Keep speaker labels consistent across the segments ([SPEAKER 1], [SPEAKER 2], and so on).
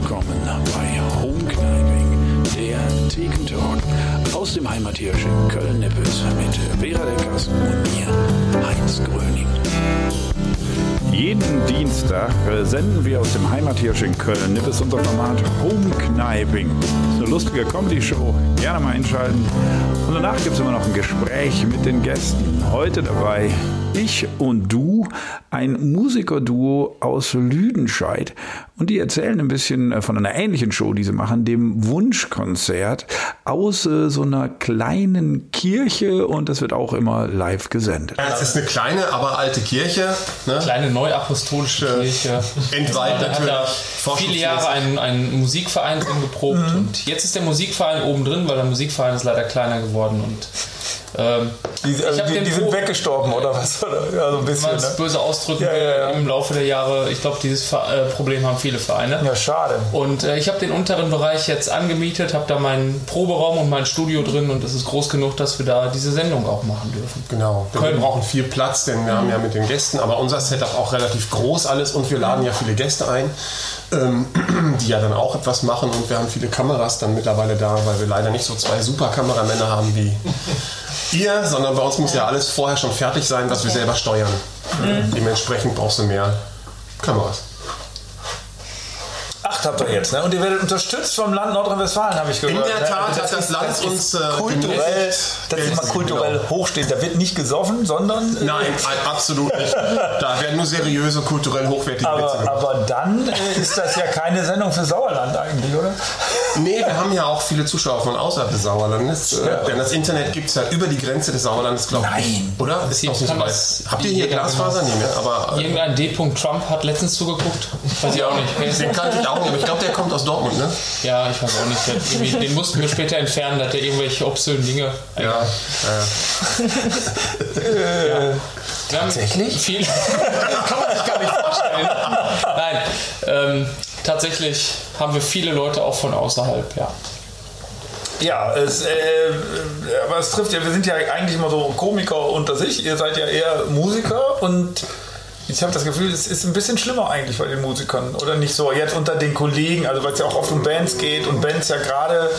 [SPEAKER 1] willkommen bei Home Kniving, der Thekentalk aus dem Heimathirsch in Köln-Nippes mit Vera Deckers und mir, Heinz Gröning. Jeden Dienstag äh, senden wir aus dem Heimathirsch in Köln-Nippes unser Format Home Kniving. Das ist eine lustige Comedy-Show, gerne mal einschalten. Und danach gibt es immer noch ein Gespräch mit den Gästen. Heute dabei ich und du, ein Musikerduo aus Lüdenscheid. Und die erzählen ein bisschen äh, von einer ähnlichen Show, die sie machen, dem Wunschkonzert aus äh, so einer kleinen Kirche und das wird auch immer live gesendet.
[SPEAKER 2] Es ist eine kleine, aber alte Kirche.
[SPEAKER 3] Ne? Kleine neuapostolische Kirche.
[SPEAKER 2] Entweiht natürlich.
[SPEAKER 3] Hat da viele Jahre einen, einen Musikverein drin geprobt mhm. und jetzt ist der Musikverein oben drin, weil der Musikverein ist leider kleiner geworden und
[SPEAKER 4] ähm, die, also die, die sind weggestorben oder was?
[SPEAKER 3] Ja, so ein bisschen. Wenn man es ne? böse ausdrücken ja, ja, ja. im Laufe der Jahre. Ich glaube, dieses äh, Problem haben viele Vereine.
[SPEAKER 4] Ja, schade.
[SPEAKER 3] Und äh, ich habe den unteren Bereich jetzt angemietet, habe da meinen Proberaum und mein Studio drin und es ist groß genug, dass wir da diese Sendung auch machen dürfen.
[SPEAKER 2] Genau. Wir brauchen viel Platz, denn wir haben ja mit den Gästen, aber unser Setup auch relativ groß alles und wir laden ja viele Gäste ein, ähm, die ja dann auch etwas machen und wir haben viele Kameras dann mittlerweile da, weil wir leider nicht so zwei super Kameramänner haben wie ihr, sondern bei uns muss ja alles vorher schon fertig sein, was okay. wir selber steuern. Mhm. Dementsprechend brauchst du mehr Kameras.
[SPEAKER 4] Acht habt ihr jetzt, ne? Und ihr werdet unterstützt vom Land Nordrhein-Westfalen, habe ich gehört.
[SPEAKER 2] In der ne? Tat ne? hat das, Land das uns äh,
[SPEAKER 4] kulturell, das ist mal kulturell genau. hochstehend. Da wird nicht gesoffen, sondern.
[SPEAKER 2] Äh, Nein, absolut nicht. Da werden nur seriöse, kulturell hochwertige
[SPEAKER 4] aber, Witze Aber dann äh, ist das ja keine Sendung für Sauerland eigentlich, oder?
[SPEAKER 2] Nee, wir haben ja auch viele Zuschauer von außerhalb des Sauerlandes. Äh, ja. Denn das Internet gibt es ja über die Grenze des Sauerlandes, glaube
[SPEAKER 4] ich. Nein.
[SPEAKER 2] Oder?
[SPEAKER 3] Ist noch nicht so weit.
[SPEAKER 2] Habt ihr hier Glasfaser? Nee, ne?
[SPEAKER 3] Aber, Irgendein D. Trump hat letztens zugeguckt.
[SPEAKER 2] Weiß ich auch nicht. Den kannte ich auch nicht, aber ich glaube, der kommt aus Dortmund, ne?
[SPEAKER 3] Ja, ich weiß auch nicht. Den mussten wir später entfernen, dass der irgendwelche obszönen Dinge.
[SPEAKER 2] Ja. ja.
[SPEAKER 3] ja. Tatsächlich? Viel, kann man sich gar nicht vorstellen. Nein, ähm, tatsächlich haben wir viele Leute auch von außerhalb, ja.
[SPEAKER 4] Ja, es, äh, aber es trifft ja, wir sind ja eigentlich immer so Komiker unter sich. Ihr seid ja eher Musiker und ich habe das Gefühl, es ist ein bisschen schlimmer eigentlich bei den Musikern, oder nicht so? Jetzt unter den Kollegen, also weil es ja auch oft um Bands geht und Bands ja gerade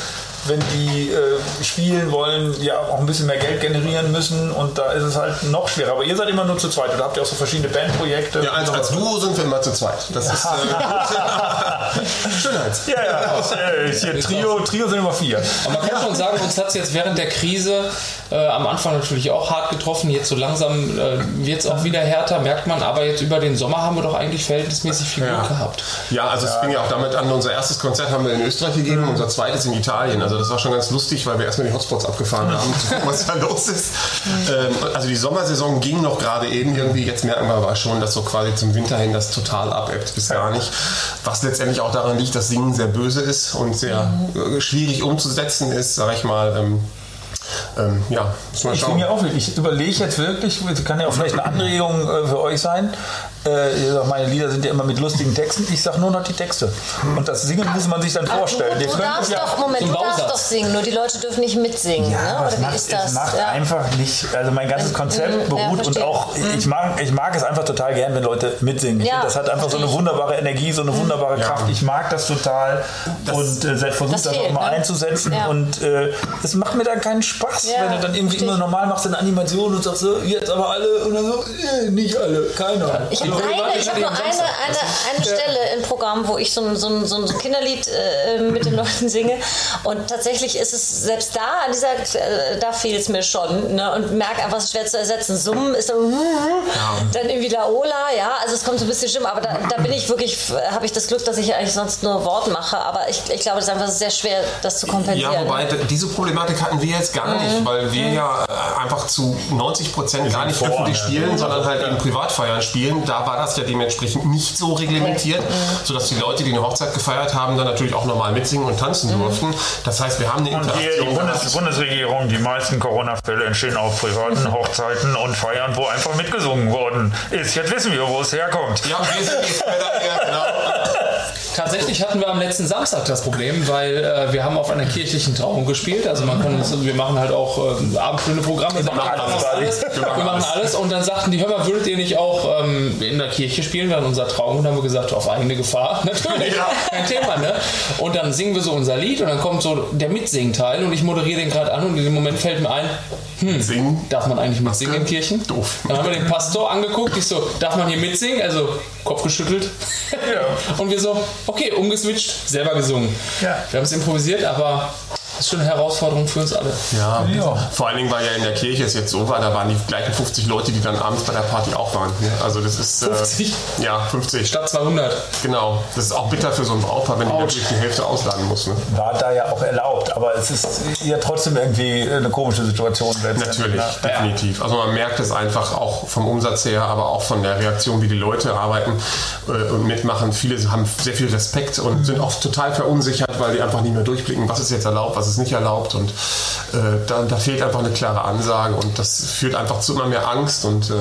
[SPEAKER 4] wenn die äh, spielen wollen, ja auch ein bisschen mehr Geld generieren müssen und da ist es halt noch schwerer. Aber ihr seid immer nur zu zweit oder habt ihr auch so verschiedene Bandprojekte?
[SPEAKER 2] Ja, als, als Duo sind wir immer zu zweit. Das ist äh, Schönheits.
[SPEAKER 4] Ja, ja. Hier, Trio, Trio sind immer vier.
[SPEAKER 3] Aber man kann schon sagen, uns hat es jetzt während der Krise äh, am Anfang natürlich auch hart getroffen. Jetzt so langsam äh, wird es auch wieder härter, merkt man. Aber jetzt über den Sommer haben wir doch eigentlich verhältnismäßig viel Glück
[SPEAKER 2] ja.
[SPEAKER 3] gehabt.
[SPEAKER 2] Ja, also es fing ja auch damit an, unser erstes Konzert haben wir in Österreich gegeben, mhm. unser zweites in Italien. Also das war schon ganz lustig, weil wir erstmal die Hotspots abgefahren haben, was da los ist. Ähm, also die Sommersaison ging noch gerade eben irgendwie. Jetzt merken wir aber schon, dass so quasi zum Winter hin das total abebbt bis gar nicht. Was letztendlich auch daran liegt, dass Singen sehr böse ist und sehr äh, schwierig umzusetzen ist, sag ich mal. Ähm, ähm, ja,
[SPEAKER 4] muss man schauen. Ich, auch, ich überlege jetzt wirklich, kann ja auch vielleicht eine Anregung äh, für euch sein. Äh, meine Lieder sind ja immer mit lustigen Texten. Ich sage nur noch die Texte. Und das Singen muss man sich dann vorstellen.
[SPEAKER 5] Du, du, du darfst ja doch, Moment, du darfst doch singen, nur die Leute dürfen nicht mitsingen. Ja, ne? Oder wie
[SPEAKER 4] macht, ist das? Es macht ja. einfach nicht, also mein ganzes Konzept beruht ja, und auch, ich mag, ich mag es einfach total gern, wenn Leute mitsingen. Ja, das hat einfach so eine wunderbare Energie, so eine mhm. wunderbare Kraft. Ich mag das total das, und äh, versuche das, das auch mal ne? einzusetzen. Und äh, es macht mir dann keinen Spaß, wenn du dann irgendwie immer normal machst eine Animation und sagst so, jetzt aber alle und dann so, äh, nicht alle, keiner.
[SPEAKER 5] Ich habe hab nur eine, eine, eine Stelle im Programm, wo ich so ein, so ein, so ein Kinderlied äh, mit den Leuten singe und tatsächlich ist es selbst da, an dieser, äh, da fehlt es mir schon ne? und merke einfach, es ist schwer zu ersetzen. Summen ist dann, dann irgendwie Laola, ja, also es kommt so ein bisschen schlimm, aber da, da bin ich wirklich, habe ich das Glück, dass ich eigentlich sonst nur Wort mache, aber ich, ich glaube, es ist einfach sehr schwer, das zu kompensieren.
[SPEAKER 2] Ja, wobei diese Problematik hatten wir jetzt gar nicht, mhm. weil wir ja äh, einfach zu 90 Prozent gar nicht öffentlich spielen, sondern halt eben Privatfeiern spielen. Da war das ja dementsprechend nicht so reglementiert, sodass die Leute, die eine Hochzeit gefeiert haben, dann natürlich auch normal mitsingen und tanzen mhm. durften. Das heißt, wir haben eine
[SPEAKER 4] Interaktion. Und die Bundes Bundesregierung, die meisten Corona-Fälle entstehen auf privaten Hochzeiten und Feiern, wo einfach mitgesungen worden ist. Jetzt wissen wir, wo es herkommt.
[SPEAKER 2] Ja, wir sind die Fälle, ja, genau.
[SPEAKER 3] Tatsächlich hatten wir am letzten Samstag das Problem, weil äh, wir haben auf einer kirchlichen Trauung gespielt. Also man kann, wir machen halt auch äh, abendfüllende Programme, wir machen alles, alles. Wir machen alles. Und dann sagten die, hör mal, würdet ihr nicht auch ähm, in der Kirche spielen während unserer Trauung? Und dann haben wir gesagt, auf eigene Gefahr. Natürlich, ja. kein Thema, ne? Und dann singen wir so unser Lied und dann kommt so der Mitsingteil und ich moderiere den gerade an und in dem Moment fällt mir ein, hm, Singen. darf man eigentlich mitsingen in Kirchen? Doof. Dann haben wir den Pastor angeguckt, ich so, darf man hier mitsingen? Also Kopf geschüttelt. Ja. und wir so, okay, umgeswitcht, selber gesungen. Ja. Wir haben es improvisiert, aber ist schon eine Herausforderung für uns alle.
[SPEAKER 2] Ja, ja. vor allen Dingen, weil ja in der Kirche es jetzt so war, da waren die gleichen 50 Leute, die dann abends bei der Party auch waren. Also das ist...
[SPEAKER 3] 50?
[SPEAKER 2] Äh, ja, 50.
[SPEAKER 3] Statt 200.
[SPEAKER 2] Genau. Das ist auch bitter für so ein Brautpaar, wenn Ouch. die natürlich die Hälfte ausladen muss. Ne?
[SPEAKER 4] War da ja auch erlaubt, aber es ist ja trotzdem irgendwie eine komische Situation.
[SPEAKER 2] Natürlich, ja. definitiv. Also man merkt es einfach auch vom Umsatz her, aber auch von der Reaktion, wie die Leute arbeiten äh, und mitmachen. Viele haben sehr viel Respekt und mhm. sind auch total verunsichert, weil die einfach nicht mehr durchblicken, was ist jetzt erlaubt, was ist nicht erlaubt und äh, da, da, fehlt einfach eine klare Ansage und das führt einfach zu immer mehr Angst und äh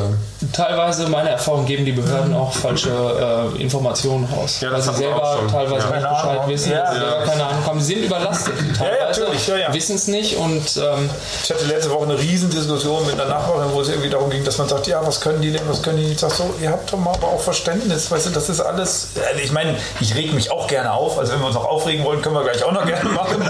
[SPEAKER 3] teilweise meine Erfahrung geben die Behörden auch falsche äh, Informationen raus. Ja, das weil sie selber teilweise ja. nicht Bescheid wissen, ja. sie selber keine Ahnung haben. Sie sind überlastet. Teilweise ja, ja, wissen es nicht und ähm,
[SPEAKER 4] ich hatte letzte Woche eine Riesendiskussion mit einer Nachbarin, wo es irgendwie darum ging, dass man sagt, ja, was können die denn, was können die? Ich sag so, ihr habt doch mal aber auch Verständnis, weißt du, das ist alles. Also ich meine, ich reg mich auch gerne auf, also wenn wir uns noch aufregen wollen, können wir gleich auch noch gerne machen.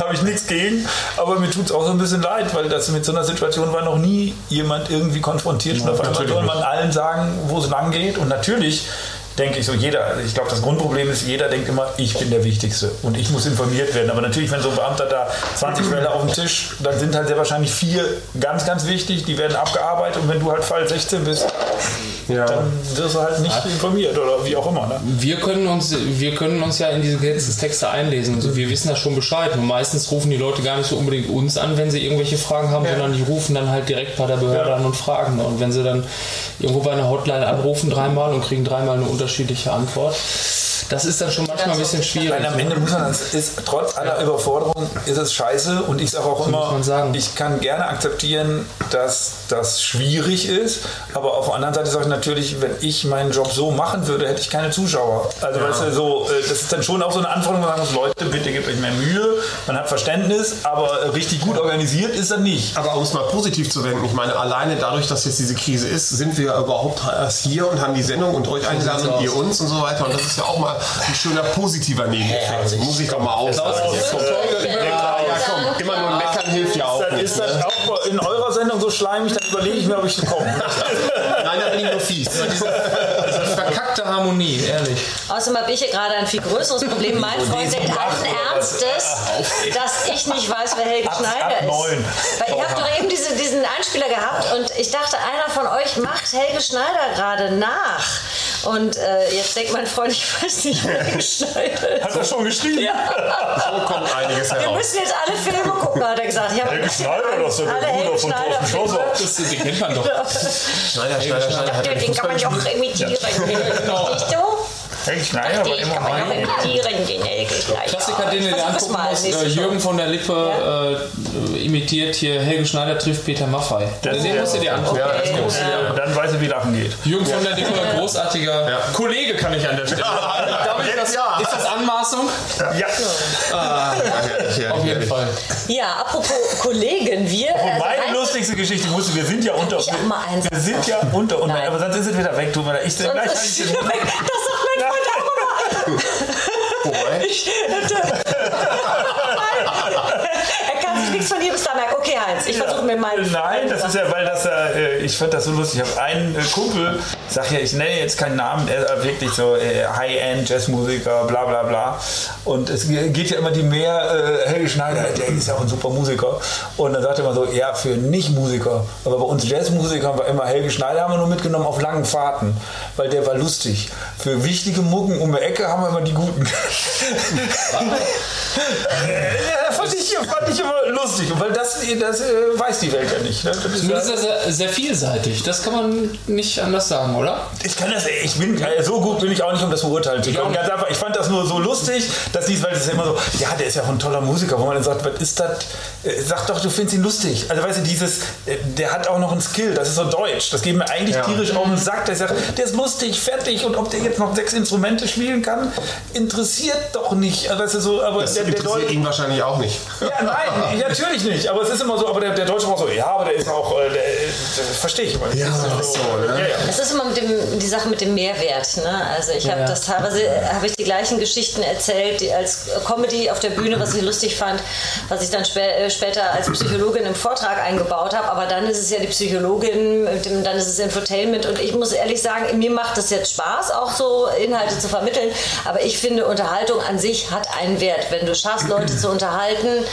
[SPEAKER 4] Habe ich nichts gegen. Aber mir tut es auch so ein bisschen leid, weil das mit so einer Situation war noch nie jemand irgendwie konfrontiert. Ja, und auf einmal soll man allen sagen, wo es lang geht. Und natürlich denke ich so, jeder, ich glaube, das Grundproblem ist, jeder denkt immer, ich bin der Wichtigste und ich muss informiert werden. Aber natürlich, wenn so ein Beamter da 20 Fälle auf dem Tisch, dann sind halt sehr wahrscheinlich vier ganz, ganz wichtig, die werden abgearbeitet und wenn du halt Fall 16 bist, ja. dann wirst du halt nicht ja. informiert oder wie auch immer. Ne?
[SPEAKER 3] Wir, können uns, wir können uns ja in diese Gesetzestexte einlesen. Also wir wissen da schon Bescheid. Und meistens rufen die Leute gar nicht so unbedingt uns an, wenn sie irgendwelche Fragen haben, ja. sondern die rufen dann halt direkt bei der Behörde an und fragen. Und wenn sie dann irgendwo bei einer Hotline anrufen dreimal und kriegen dreimal eine unterschiedliche Antwort, das ist dann schon manchmal ein bisschen schwierig.
[SPEAKER 4] Weil am Ende muss man, das ist, trotz aller Überforderung ist es scheiße und ich sage auch immer, ich kann gerne akzeptieren, dass das schwierig ist, aber auf der anderen Seite sage ich natürlich, wenn ich meinen Job so machen würde, hätte ich keine Zuschauer. Also ja. weißt du, so, äh, das ist dann schon auch so eine Anforderung, wo man sagen muss, Leute, bitte gebt euch mehr Mühe, man hat Verständnis, aber richtig gut organisiert ist er nicht.
[SPEAKER 2] Aber um es mal positiv zu wenden, ich meine, alleine dadurch, dass jetzt diese Krise ist, sind wir überhaupt erst hier und haben die Sendung und euch eingeladen und ihr uns und so weiter und das ist ja auch mal ein schöner positiver Nebeneffekt. Muss ich doch mal aussagen. Ja,
[SPEAKER 4] komm, immer nur meckern hilft ja auch. Dann ist das ne? auch in eurer Sendung so schleimig, dann überlege ich mir, ob ich komme.
[SPEAKER 2] Nein, da bin ich nur fies.
[SPEAKER 3] verkackte Harmonie, ehrlich.
[SPEAKER 5] Außerdem habe ich hier gerade ein viel größeres Problem. Mein Freund denkt allen Ernstes, dass ich nicht weiß, wer Helge Schneider ist. Weil ihr habt doch eben diese, diesen Einspieler gehabt und ich dachte, einer von euch macht Helge Schneider gerade nach. Und äh, jetzt denkt mein Freund, ich weiß nicht, wer Schneider ist.
[SPEAKER 4] Hat er schon geschrieben? Ja.
[SPEAKER 2] So kommt einiges
[SPEAKER 5] heraus. Wir müssen jetzt alle Filme gucken, hat er gesagt. Ja,
[SPEAKER 4] Helge Schneider, das ist der Bruder von Thorsten Schlosser.
[SPEAKER 3] Das, den kennt man doch.
[SPEAKER 2] Schneider, Schneider, Schneider.
[SPEAKER 5] Den, den kann man ja auch imitieren. Ja. Genau. Nicht so?
[SPEAKER 4] Helge Schneider war immer
[SPEAKER 5] kann man auch imitieren, den Helge
[SPEAKER 3] Schneider. Klassiker, den ihr angucken musst. Äh, Jürgen von der Lippe ja. äh, imitiert hier Helge Schneider trifft Peter Maffei.
[SPEAKER 4] Das den musst du dir angucken. Okay. Ja, dann weiß er, wie Lachen geht.
[SPEAKER 3] Jürgen von der Lippe, großartiger ja. Kollege, kann ich an der Stelle sagen. Das, ist das Anmaßung?
[SPEAKER 4] Ja.
[SPEAKER 3] Ah, auf jeden Fall.
[SPEAKER 5] Ja, apropos Kollegen, wir.
[SPEAKER 4] Äh, meine lustigste Geschichte wusste, wir sind ja unter.
[SPEAKER 5] Ich mal eins.
[SPEAKER 4] Wir sind ja unter. Aber sonst ist es wieder weg. Tut mir leid. Ich
[SPEAKER 5] gleich. Das mein Freund Wobei? Ich, er nichts von dir bis da merken. Okay, Heinz, ich versuche mir meinen.
[SPEAKER 4] Nein, das ist ja, weil das äh, ich fand das so lustig. Ich habe einen äh, Kumpel, sag ja, ich nenne jetzt keinen Namen, der ist wirklich so äh, High-End Jazzmusiker, bla bla bla. Und es geht ja immer die mehr, äh, Helge Schneider, der ist ja auch ein super Musiker. Und dann sagt er immer so, ja, für Nicht-Musiker. Aber bei uns Jazzmusikern war immer Helge Schneider haben wir nur mitgenommen auf langen Fahrten, weil der war lustig. Für wichtige Mucken um die Ecke haben wir immer die guten. ja, fand, ich, fand ich immer lustig, weil das, das äh, weiß die Welt ja nicht. Ne? Das
[SPEAKER 3] Zumindest ist er sehr vielseitig. Das kann man nicht anders sagen, oder?
[SPEAKER 4] Ich kann das, ich bin, so gut bin ich auch nicht, um das beurteilen zu können. Ganz einfach, ich fand das nur so lustig, dass dies, weil es ist ja immer so, ja, der ist ja auch ein toller Musiker, wo man dann sagt, was ist das? Äh, Sag doch, du findest ihn lustig. Also weißt du, dieses, äh, der hat auch noch einen Skill, das ist so deutsch. Das geht mir eigentlich
[SPEAKER 2] Ja.
[SPEAKER 4] tierisch auf den Sack. Der sagt, der ist lustig, fertig und ob der jetzt noch sechs Instrumente spielen kann, interessiert doch nicht. Also, weißt du, so, aber
[SPEAKER 2] Das
[SPEAKER 4] der, der
[SPEAKER 2] interessiert
[SPEAKER 4] Deutsche.
[SPEAKER 2] ihn wahrscheinlich auch nicht.
[SPEAKER 4] Ja, nein, natürlich nicht. Aber es ist immer so, aber der, der Deutsche war so, ja, aber der ist auch, äh, der, das verstehe ich immer nicht.
[SPEAKER 2] Ja,
[SPEAKER 4] Das ist
[SPEAKER 2] so, ne?
[SPEAKER 4] ja, ja.
[SPEAKER 5] Es ist immer mit dem, die Sache mit dem Mehrwert. Ne? Also ich habe
[SPEAKER 3] Ja.
[SPEAKER 5] das teilweise habe ich die gleichen Geschichten erzählt, die als Comedy auf der Bühne, was ich lustig fand, was ich dann spä äh, später als Psychologin im Vortrag eingebaut habe. Aber dann ist es ja die Psychologin, mit dem, dann ist es Infotainment und ich muss ehrlich sagen, mir macht es jetzt Spaß, auch so Inhalte zu vermitteln. Aber ich finde, Unterhaltung an sich hat einen Wert. Wenn du schaffst, Leute zu unterhalten,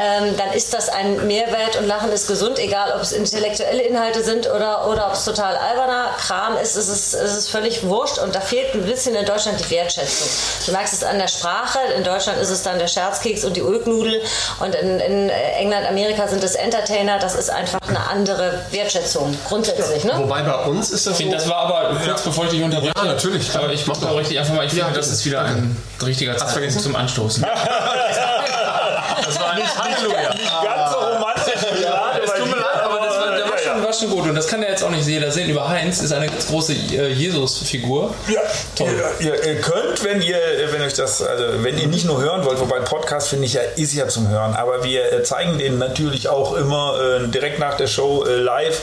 [SPEAKER 5] ähm, dann ist das ein Mehrwert und Lachen ist gesund, egal ob es intellektuelle Inhalte sind oder, oder ob es total alberner Kram ist, ist es, ist es völlig wurscht und da fehlt ein bisschen in Deutschland die Wertschätzung. Du merkst es an der Sprache, in Deutschland ist es dann der Scherzkeks und die Ulknudel und in, in England, Amerika sind es Entertainer, das ist einfach eine andere Wertschätzung, grundsätzlich. Ne?
[SPEAKER 2] Wobei bei uns ist das
[SPEAKER 3] Ich
[SPEAKER 2] so.
[SPEAKER 3] finde, das war aber kurz bevor ich dich unterbreche.
[SPEAKER 2] Ja, natürlich, klar.
[SPEAKER 3] Aber ich mache da richtig einfach mal. Ich
[SPEAKER 2] Ja,
[SPEAKER 3] finde, das ist wieder ein richtiger Zeitpunkt
[SPEAKER 2] vergessen?
[SPEAKER 3] zum Anstoßen.
[SPEAKER 4] Das war nicht Halleluja. Nicht ganz so
[SPEAKER 3] war, schon, gut. Und das kann ja jetzt auch nicht jeder sehen. Über Heinz ist eine ganz große äh, Jesus-Figur.
[SPEAKER 4] Ja,
[SPEAKER 3] Toll.
[SPEAKER 4] Ihr, ihr könnt, wenn ihr, wenn euch das, also wenn ihr nicht nur hören wollt, wobei Podcast finde ich ja, ist ja zum Hören, aber wir äh, zeigen den natürlich auch immer äh, direkt nach der Show äh, live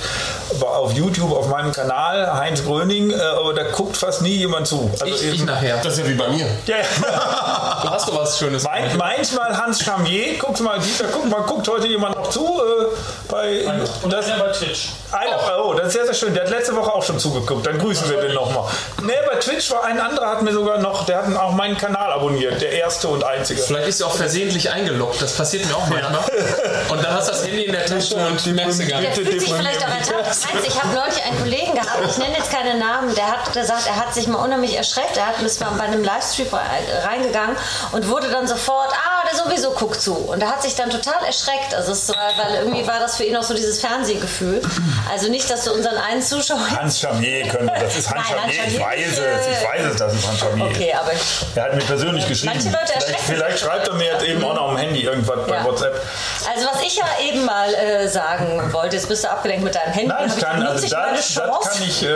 [SPEAKER 4] auf YouTube auf meinem Kanal Heinz Gröning, äh, aber da guckt fast nie jemand zu. Also
[SPEAKER 3] Ich, ich
[SPEAKER 4] eben-
[SPEAKER 3] nachher.
[SPEAKER 2] Das ist ja wie bei mir.
[SPEAKER 4] ja, ja.
[SPEAKER 3] Du hast doch was Schönes.
[SPEAKER 4] Mein, manchmal Hans Chamier, guckt mal, Dieter, guck mal, guckt heute jemand noch zu äh, bei
[SPEAKER 6] Und
[SPEAKER 4] das,
[SPEAKER 6] das ja bei Twitch.
[SPEAKER 4] Einer, oh, das ist sehr, sehr schön. Der hat letzte Woche auch schon zugeguckt. Dann grüßen wir den nochmal. Ne, bei Twitch war ein anderer, hat mir sogar noch, der hat auch meinen Kanal abonniert. Der erste und einzige.
[SPEAKER 3] Vielleicht ist sie auch versehentlich eingeloggt. Das passiert mir auch manchmal. Und dann hast du das Handy in der Tasche und merkst du gar
[SPEAKER 5] Der
[SPEAKER 3] nicht.
[SPEAKER 5] fühlt sich vielleicht auch ertappt. Heinz, ich habe neulich einen Kollegen gehabt, ich nenne jetzt keine Namen, der hat gesagt, er hat sich mal unheimlich erschreckt. Er hat ist mal bei einem Livestream reingegangen und wurde dann sofort, ah, der sowieso guckt zu. Und er hat sich dann total erschreckt. Also es war, weil irgendwie war das für ihn auch so dieses Fernsehgefühl. Also nicht, dass du unseren einen Zuschauer...
[SPEAKER 4] Hans Chamier können. Das ist Hans
[SPEAKER 5] Nein, Hans
[SPEAKER 4] Chamier. Ich weiß es. Ich weiß es, das ist Hans Chamier.
[SPEAKER 5] Okay, aber
[SPEAKER 4] Er hat mir persönlich geschrieben.
[SPEAKER 5] Manche Leute
[SPEAKER 4] vielleicht, vielleicht schreibt er mir jetzt eben auch noch am Handy irgendwas bei
[SPEAKER 5] Ja.
[SPEAKER 4] WhatsApp.
[SPEAKER 5] also was ich ja eben mal äh, sagen wollte, jetzt bist du abgelenkt mit deinem Handy.
[SPEAKER 4] Nein, ich kann, also
[SPEAKER 5] ich
[SPEAKER 4] das, das kann ich äh,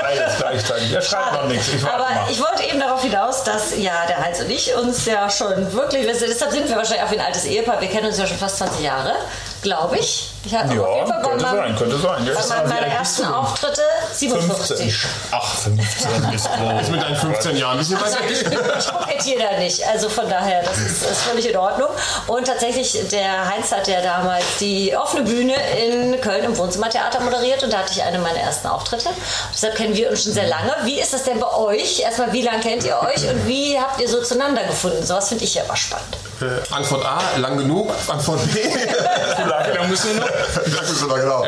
[SPEAKER 4] beides gleichzeitig. Er schreibt noch nichts. Ich
[SPEAKER 5] Aber
[SPEAKER 4] mal.
[SPEAKER 5] ich wollte eben darauf hinaus, dass ja der Heinz und ich uns ja schon wirklich, deshalb sind wir wahrscheinlich auch wie ein altes Ehepaar, wir kennen uns ja schon fast 20 Jahre, glaube ich. Ich hatte auf
[SPEAKER 4] ja,
[SPEAKER 5] jeden Fall bei
[SPEAKER 4] könnte
[SPEAKER 5] meinem-
[SPEAKER 4] sein, könnte sein. Ja.
[SPEAKER 5] bei meinen meine ersten Auftritte 57.
[SPEAKER 4] 15. Ach, 15 ist
[SPEAKER 2] Ist mit deinen 15 Jahren ein bisschen
[SPEAKER 5] Also,
[SPEAKER 2] weiter.
[SPEAKER 5] ich, da nicht. Also von daher, das ist, ist völlig in Ordnung. Und tatsächlich, der Heinz hat ja damals die offene Bühne in Köln im Wohnzimmertheater moderiert und da hatte ich eine meiner ersten Auftritte. Deshalb kennen wir uns schon sehr lange. Wie ist das denn bei euch? Erstmal, wie lange kennt ihr euch und wie habt ihr so zueinander gefunden? Sowas finde ich ja immer spannend.
[SPEAKER 2] Äh, Antwort A, lang genug. Antwort B,
[SPEAKER 3] Da müssen wir noch.
[SPEAKER 2] Danke so lange genau.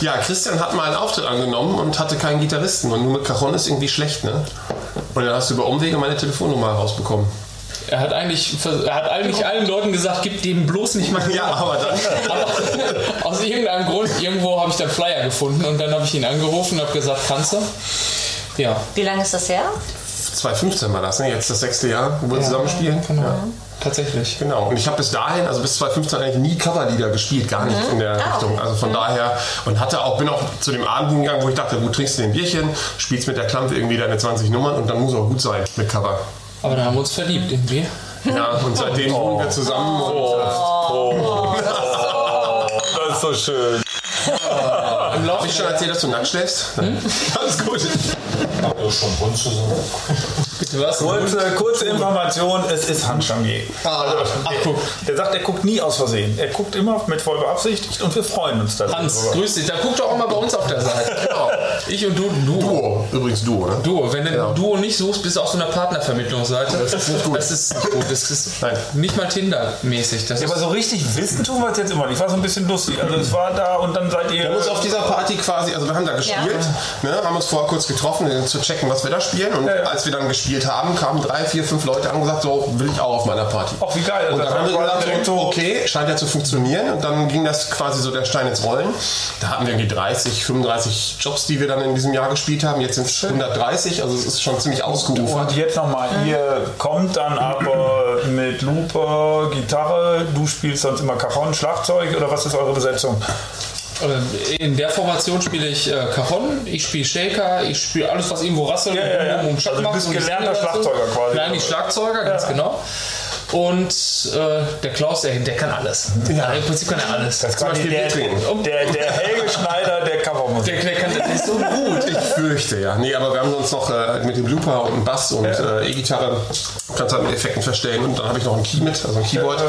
[SPEAKER 2] Ja, Christian hat mal einen Auftritt angenommen und hatte keinen Gitarristen. Und nur mit Cajon ist irgendwie schlecht, ne? Und dann hast du über Umwege meine Telefonnummer rausbekommen.
[SPEAKER 3] Er hat eigentlich, er hat eigentlich allen Leuten gesagt, gib dem bloß nicht mal
[SPEAKER 2] Ja, aber dann.
[SPEAKER 3] Aber aus irgendeinem Grund, irgendwo habe ich dann Flyer gefunden und dann habe ich ihn angerufen und habe gesagt, kannst du? Ja.
[SPEAKER 5] Wie lange ist das her?
[SPEAKER 2] 2015 war das, ne? Jetzt das sechste Jahr, wo wir zusammen spielen.
[SPEAKER 3] Genau.
[SPEAKER 2] Ja.
[SPEAKER 3] Tatsächlich.
[SPEAKER 2] Genau. Und ich habe bis dahin, also bis 2015 eigentlich nie Coverlieder gespielt, gar nicht in der
[SPEAKER 5] Ah,
[SPEAKER 2] Richtung. Also von daher und hatte auch bin auch zu dem Abend hingegangen, wo ich dachte, gut, trinkst du ein Bierchen, spielst mit der Klampe irgendwie deine 20 Nummern und dann muss auch gut sein mit Cover.
[SPEAKER 3] Aber dann haben wir uns verliebt irgendwie.
[SPEAKER 2] Ja, und seitdem wohnen wir zusammen und
[SPEAKER 4] Das ist so schön.
[SPEAKER 3] Im Laufe
[SPEAKER 2] Hab ich schon erzählt, dass du nackt schläfst?
[SPEAKER 3] Hm?
[SPEAKER 2] Alles gut.
[SPEAKER 6] Ja, schon rund zusammen.
[SPEAKER 3] Bitte was?
[SPEAKER 4] Kurze, kurze Information, es ist Hans Chamier. Also,
[SPEAKER 3] ach,
[SPEAKER 4] der,
[SPEAKER 3] guck.
[SPEAKER 4] der sagt, er guckt nie aus Versehen. Er guckt immer mit voll beabsichtigt und wir freuen uns darüber.
[SPEAKER 3] Hans, grüß dich. Da guck doch auch mal bei uns auf der Seite.
[SPEAKER 2] Genau.
[SPEAKER 3] Ich und du, Duo.
[SPEAKER 2] Duo, übrigens Duo, ne?
[SPEAKER 3] Duo. Wenn du
[SPEAKER 2] Ja.
[SPEAKER 3] Duo nicht suchst, bist du auf so einer Partnervermittlungsseite.
[SPEAKER 2] Das ist nicht gut.
[SPEAKER 3] Das ist nicht gut. Das ist
[SPEAKER 2] Nein.
[SPEAKER 3] nicht mal Tinder-mäßig. Das
[SPEAKER 4] Ja, aber so richtig wissen tun wir es jetzt immer nicht. War so ein bisschen lustig. Also es war da und dann seid ihr.
[SPEAKER 2] Wir haben uns auf dieser Party quasi, also wir haben da gespielt, ne, haben uns vorher kurz getroffen, um zu checken, was wir da spielen. Und
[SPEAKER 4] Ja, ja.
[SPEAKER 2] als wir dann gespielt haben, kamen drei, vier, fünf Leute an und gesagt, so will ich auch auf meiner Party.
[SPEAKER 4] Ach, wie geil.
[SPEAKER 2] Und dann haben wir gesagt, so- okay, scheint ja zu funktionieren. Und dann ging das quasi so der Stein ins Rollen. Da hatten wir irgendwie 30, 35 Jobs, die wir dann in diesem Jahr gespielt haben. Jetzt sind es 130, also es ist schon ziemlich ausgeufert.
[SPEAKER 4] Und jetzt nochmal, ihr kommt dann aber mit Looper, Gitarre, du spielst sonst immer Cajon, Schlagzeug oder was ist eure Besetzung?
[SPEAKER 3] Äh, In der Formation spiele ich äh, Cajon, ich spiele Shaker, ich spiele alles, was irgendwo rasselt
[SPEAKER 4] Ja, ja, ja.
[SPEAKER 3] und
[SPEAKER 4] Also du bist gelernter. Schlagzeuger quasi.
[SPEAKER 3] Nein, nicht Schlagzeuger, ganz
[SPEAKER 4] Ja.
[SPEAKER 3] genau. Und äh, der Klaus, der, der kann alles. Ja. Im Prinzip kann er alles.
[SPEAKER 4] Das
[SPEAKER 2] Zum Beispiel
[SPEAKER 4] der, der, der Helge Schneider der Covermusik.
[SPEAKER 3] Der, der kann ist so gut.
[SPEAKER 2] Ich fürchte, ja. Nee, aber wir haben uns noch äh, mit dem Looper und dem Bass und äh, E-Gitarre kannst halt mit Effekten verstellen und dann habe ich noch ein Key mit, also ein Keyboard.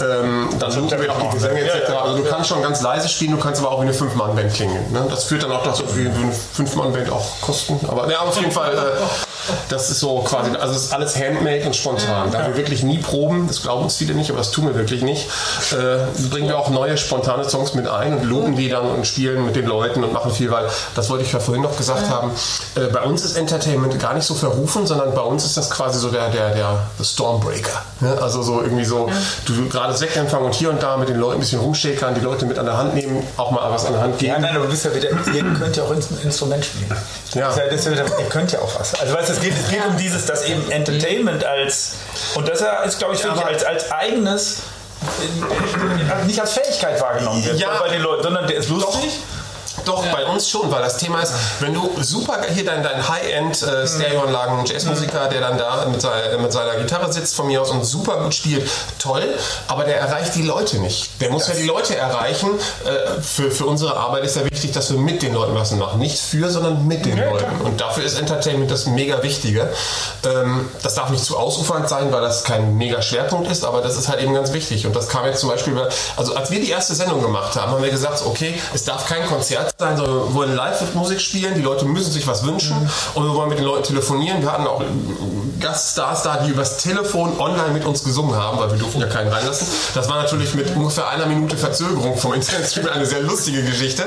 [SPEAKER 2] Ähm, dann loopen wir noch die Gesänge etc. Also du kannst schon ganz leise spielen, du kannst aber auch wie eine Fünf-Mann-Band klingen. Ne? Das führt dann auch dazu, wie eine Fünf-Mann-Band auch kosten. Aber ja, auf jeden Fall, äh, das ist so quasi, also es ist alles handmade und spontan. Da wir wirklich nie proben, das glauben uns viele nicht, aber das tun wir wirklich nicht, äh, bringen wir auch neue spontane Songs mit ein und loopen die dann und spielen mit den Leuten und machen viel, weil das wollte ich ja vorhin noch gesagt haben. Äh, bei uns ist Entertainment gar nicht so verrufen, sondern bei uns ist das quasi so der, der, der Stormbreaker. Ne? Also so irgendwie so, du gerade Sektempfang und hier und da mit den Leuten ein bisschen rumschäkern, die Leute mit an der Hand nehmen, auch mal was an der Hand geben.
[SPEAKER 4] Ja, nein, aber du bist ja wieder, ihr könnt ja auch ein Instrument spielen.
[SPEAKER 2] Ja.
[SPEAKER 4] Das ist ja, das ist ja wieder, ihr könnt ja auch was. Also weißt, du, es geht, es geht um dieses, dass eben Entertainment als, und das ist, glaube ich, wirklich als, als eigenes, nicht als Fähigkeit wahrgenommen wird
[SPEAKER 2] Ja.
[SPEAKER 4] bei den Leuten, sondern der ist lustig.
[SPEAKER 2] Doch, bei uns schon, weil das Thema ist, wenn du super hier dein, dein High-End äh, Stereoanlagen Jazzmusiker, der dann da mit, sei- mit seiner Gitarre sitzt von mir aus und super gut spielt, toll, aber der erreicht die Leute nicht. Der muss ja die Leute erreichen. Äh, für, für unsere Arbeit ist ja wichtig, dass wir mit den Leuten was machen. Nicht für, sondern mit den Leuten. Und dafür ist Entertainment das mega Wichtige. Ähm, das darf nicht zu ausufernd sein, weil das kein mega Schwerpunkt ist, aber das ist halt eben ganz wichtig. Und das kam jetzt zum Beispiel, bei- also als wir die erste Sendung gemacht haben, haben wir gesagt, okay, es darf kein Konzert sein, sondern wir wollen Live-Musik spielen, die Leute müssen sich was wünschen und wir wollen mit den Leuten telefonieren. Wir hatten auch Gaststars da, die übers Telefon online mit uns gesungen haben, weil wir durften ja keinen reinlassen. Das war natürlich mit ungefähr einer Minute Verzögerung vom Internetstream eine sehr lustige Geschichte.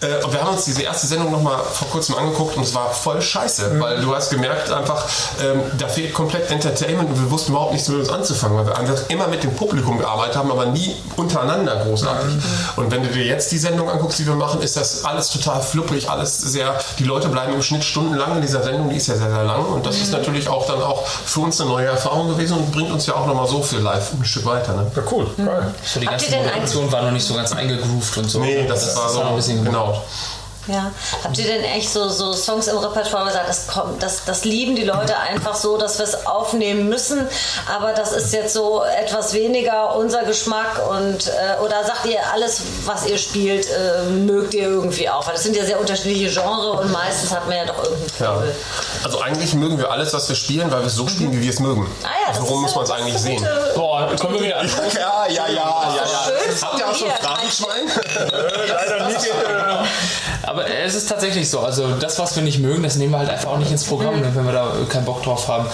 [SPEAKER 2] Äh, Und wir haben uns diese erste Sendung nochmal vor kurzem angeguckt und es war voll scheiße, weil du hast gemerkt einfach, ähm, da fehlt komplett Entertainment und wir wussten überhaupt nichts mit uns anzufangen, weil wir einfach immer mit dem Publikum gearbeitet haben, aber nie untereinander großartig. Und wenn du dir jetzt die Sendung anguckst, die wir machen, ist das alles total fluppig, alles sehr, die Leute bleiben im Schnitt stundenlang in dieser Sendung, die ist ja sehr, sehr lang und das ist natürlich auch dann auch für uns eine neue Erfahrung gewesen und bringt uns ja auch nochmal so für live ein Stück weiter. Ne?
[SPEAKER 4] Ja, cool. Geil.
[SPEAKER 3] So, die ganze Moderation war noch nicht so ganz eingegroovt und so.
[SPEAKER 2] Nee, das, war
[SPEAKER 3] ist
[SPEAKER 2] so,
[SPEAKER 3] noch ein bisschen
[SPEAKER 2] genau.
[SPEAKER 5] Ja. Habt ihr denn echt so, so Songs im Repertoire gesagt, das, kommt, das, das lieben die Leute einfach so, dass wir es aufnehmen müssen, aber das ist jetzt so etwas weniger unser Geschmack und äh, oder sagt ihr, alles, was ihr spielt, äh, mögt ihr irgendwie auch? Weil das sind ja sehr unterschiedliche Genres und meistens hat man ja doch irgendeinen
[SPEAKER 2] Ja. Also eigentlich mögen wir alles, was wir spielen, weil wir es so spielen, wie wir es mögen.
[SPEAKER 5] Ah ja, das
[SPEAKER 2] Warum
[SPEAKER 5] ist
[SPEAKER 2] muss
[SPEAKER 5] ja-
[SPEAKER 2] man es eigentlich sehen?
[SPEAKER 3] Boah, kommen wir wieder an.
[SPEAKER 2] Ja, ja, ja, ja, ja.
[SPEAKER 5] Schön
[SPEAKER 2] Habt ihr auch so ein
[SPEAKER 5] formuliert.
[SPEAKER 2] Phrasenschwein?
[SPEAKER 4] Leider nicht.
[SPEAKER 3] Aber es ist tatsächlich so. Also das, was wir nicht mögen, das nehmen wir halt einfach auch nicht ins Programm, ne, wenn wir da keinen Bock drauf haben.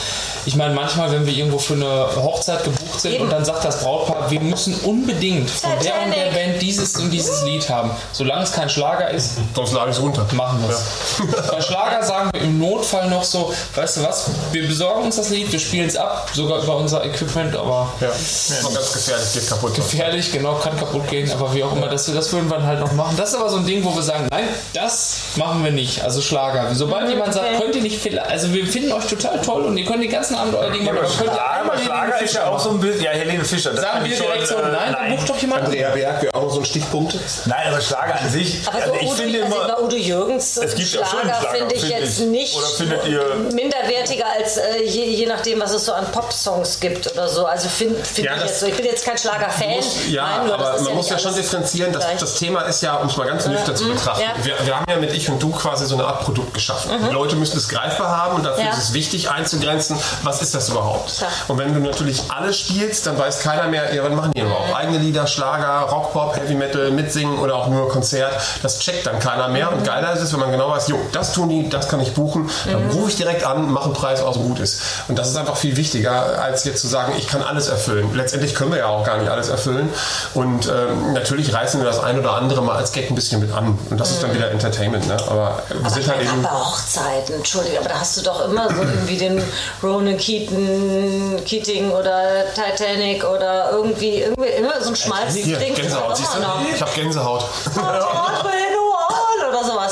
[SPEAKER 3] Ich meine, manchmal, wenn wir irgendwo für eine Hochzeit gebucht sind
[SPEAKER 5] Eben.
[SPEAKER 3] und dann sagt das Brautpaar, wir müssen unbedingt von der und der. Band dieses und dieses Lied haben. Solange es kein Schlager ist,
[SPEAKER 2] Sonst lade ich es runter.
[SPEAKER 3] machen wir es. Bei Schlager sagen wir im Notfall noch so, weißt du was, wir besorgen uns das Lied, wir spielen es ab, sogar über unser Equipment, aber
[SPEAKER 2] Ja. Das ist ganz gefährlich, geht kaputt.
[SPEAKER 3] gefährlich, genau, kann kaputt gehen, aber wie auch immer, das, das würden wir dann halt noch machen. Das ist aber so ein Ding, wo wir sagen, nein, das machen wir nicht. Also Schlager. Sobald jemand sagt,
[SPEAKER 5] okay.
[SPEAKER 3] könnt ihr nicht viel, also wir finden euch total toll und ihr könnt den ganzen Abend euer Ding machen, aber könnt ihr
[SPEAKER 4] Ja, aber
[SPEAKER 3] Helene
[SPEAKER 4] Schlager ist ja auch so ein bisschen. Ja, Helene Fischer. Das
[SPEAKER 3] Sagen wir direkt so,
[SPEAKER 4] äh,
[SPEAKER 3] nein, dann bucht doch jemand.
[SPEAKER 2] Andrea Berg wäre auch noch so ein Stichpunkt.
[SPEAKER 4] Nein, aber Schlager an sich.
[SPEAKER 5] Aber
[SPEAKER 4] also
[SPEAKER 5] so
[SPEAKER 4] ich
[SPEAKER 5] Udo,
[SPEAKER 4] finde
[SPEAKER 5] also
[SPEAKER 4] immer.
[SPEAKER 5] bei Udo Jürgens
[SPEAKER 4] Es gibt ja schöne
[SPEAKER 5] Schlager,
[SPEAKER 4] Schlager,
[SPEAKER 5] finde ich jetzt
[SPEAKER 4] ich.
[SPEAKER 5] nicht
[SPEAKER 4] Oder findet ihr-
[SPEAKER 5] minderwertiger als äh, je, je nachdem, was es so an Pop-Songs gibt oder so. Also finde find
[SPEAKER 2] Ja,
[SPEAKER 5] ich jetzt so. Ich bin jetzt kein Schlager-Fan.
[SPEAKER 2] Ja,
[SPEAKER 5] Nein,
[SPEAKER 2] aber man
[SPEAKER 5] ja
[SPEAKER 2] muss ja schon differenzieren. Das, Thema ist ja, um es mal ganz nüchtern zu betrachten.
[SPEAKER 5] Ja.
[SPEAKER 2] Wir wir haben ja mit Ich und Du quasi so eine Art Produkt geschaffen. Die Leute müssen es greifbar haben und dafür
[SPEAKER 5] Ja.
[SPEAKER 2] ist es wichtig einzugrenzen, was ist das überhaupt.
[SPEAKER 5] Klar.
[SPEAKER 2] Und wenn du natürlich alles spielst, dann weiß keiner mehr, ja, was machen die überhaupt? Eigene Lieder, Schlager, Rockpop, Heavy Metal, mitsingen oder auch nur Konzert. Das checkt dann keiner mehr. Und geiler ist es, wenn man genau weiß, jo, das tun die, das kann ich buchen. Dann rufe ich direkt an, mache einen Preis aus und gut ist. Und das ist einfach viel wichtiger, als jetzt zu sagen, ich kann alles erfüllen. Letztendlich können wir ja auch gar nicht alles erfüllen. Und ähm, natürlich reißen wir das ein oder andere mal als Gag ein bisschen mit an. Und das ist dann wieder Entertainment. Ne? Aber wir
[SPEAKER 5] Aber
[SPEAKER 2] sind
[SPEAKER 5] ich
[SPEAKER 2] halt eben.
[SPEAKER 5] bei Hochzeiten, Entschuldigung, aber da hast du doch immer so irgendwie den Ronan Keaton, Keating oder Titanic oder irgendwie, irgendwie immer so ein Schmalzding.
[SPEAKER 2] Gänsehaut, siehst du? Ich habe Gänsehaut.
[SPEAKER 5] sowas.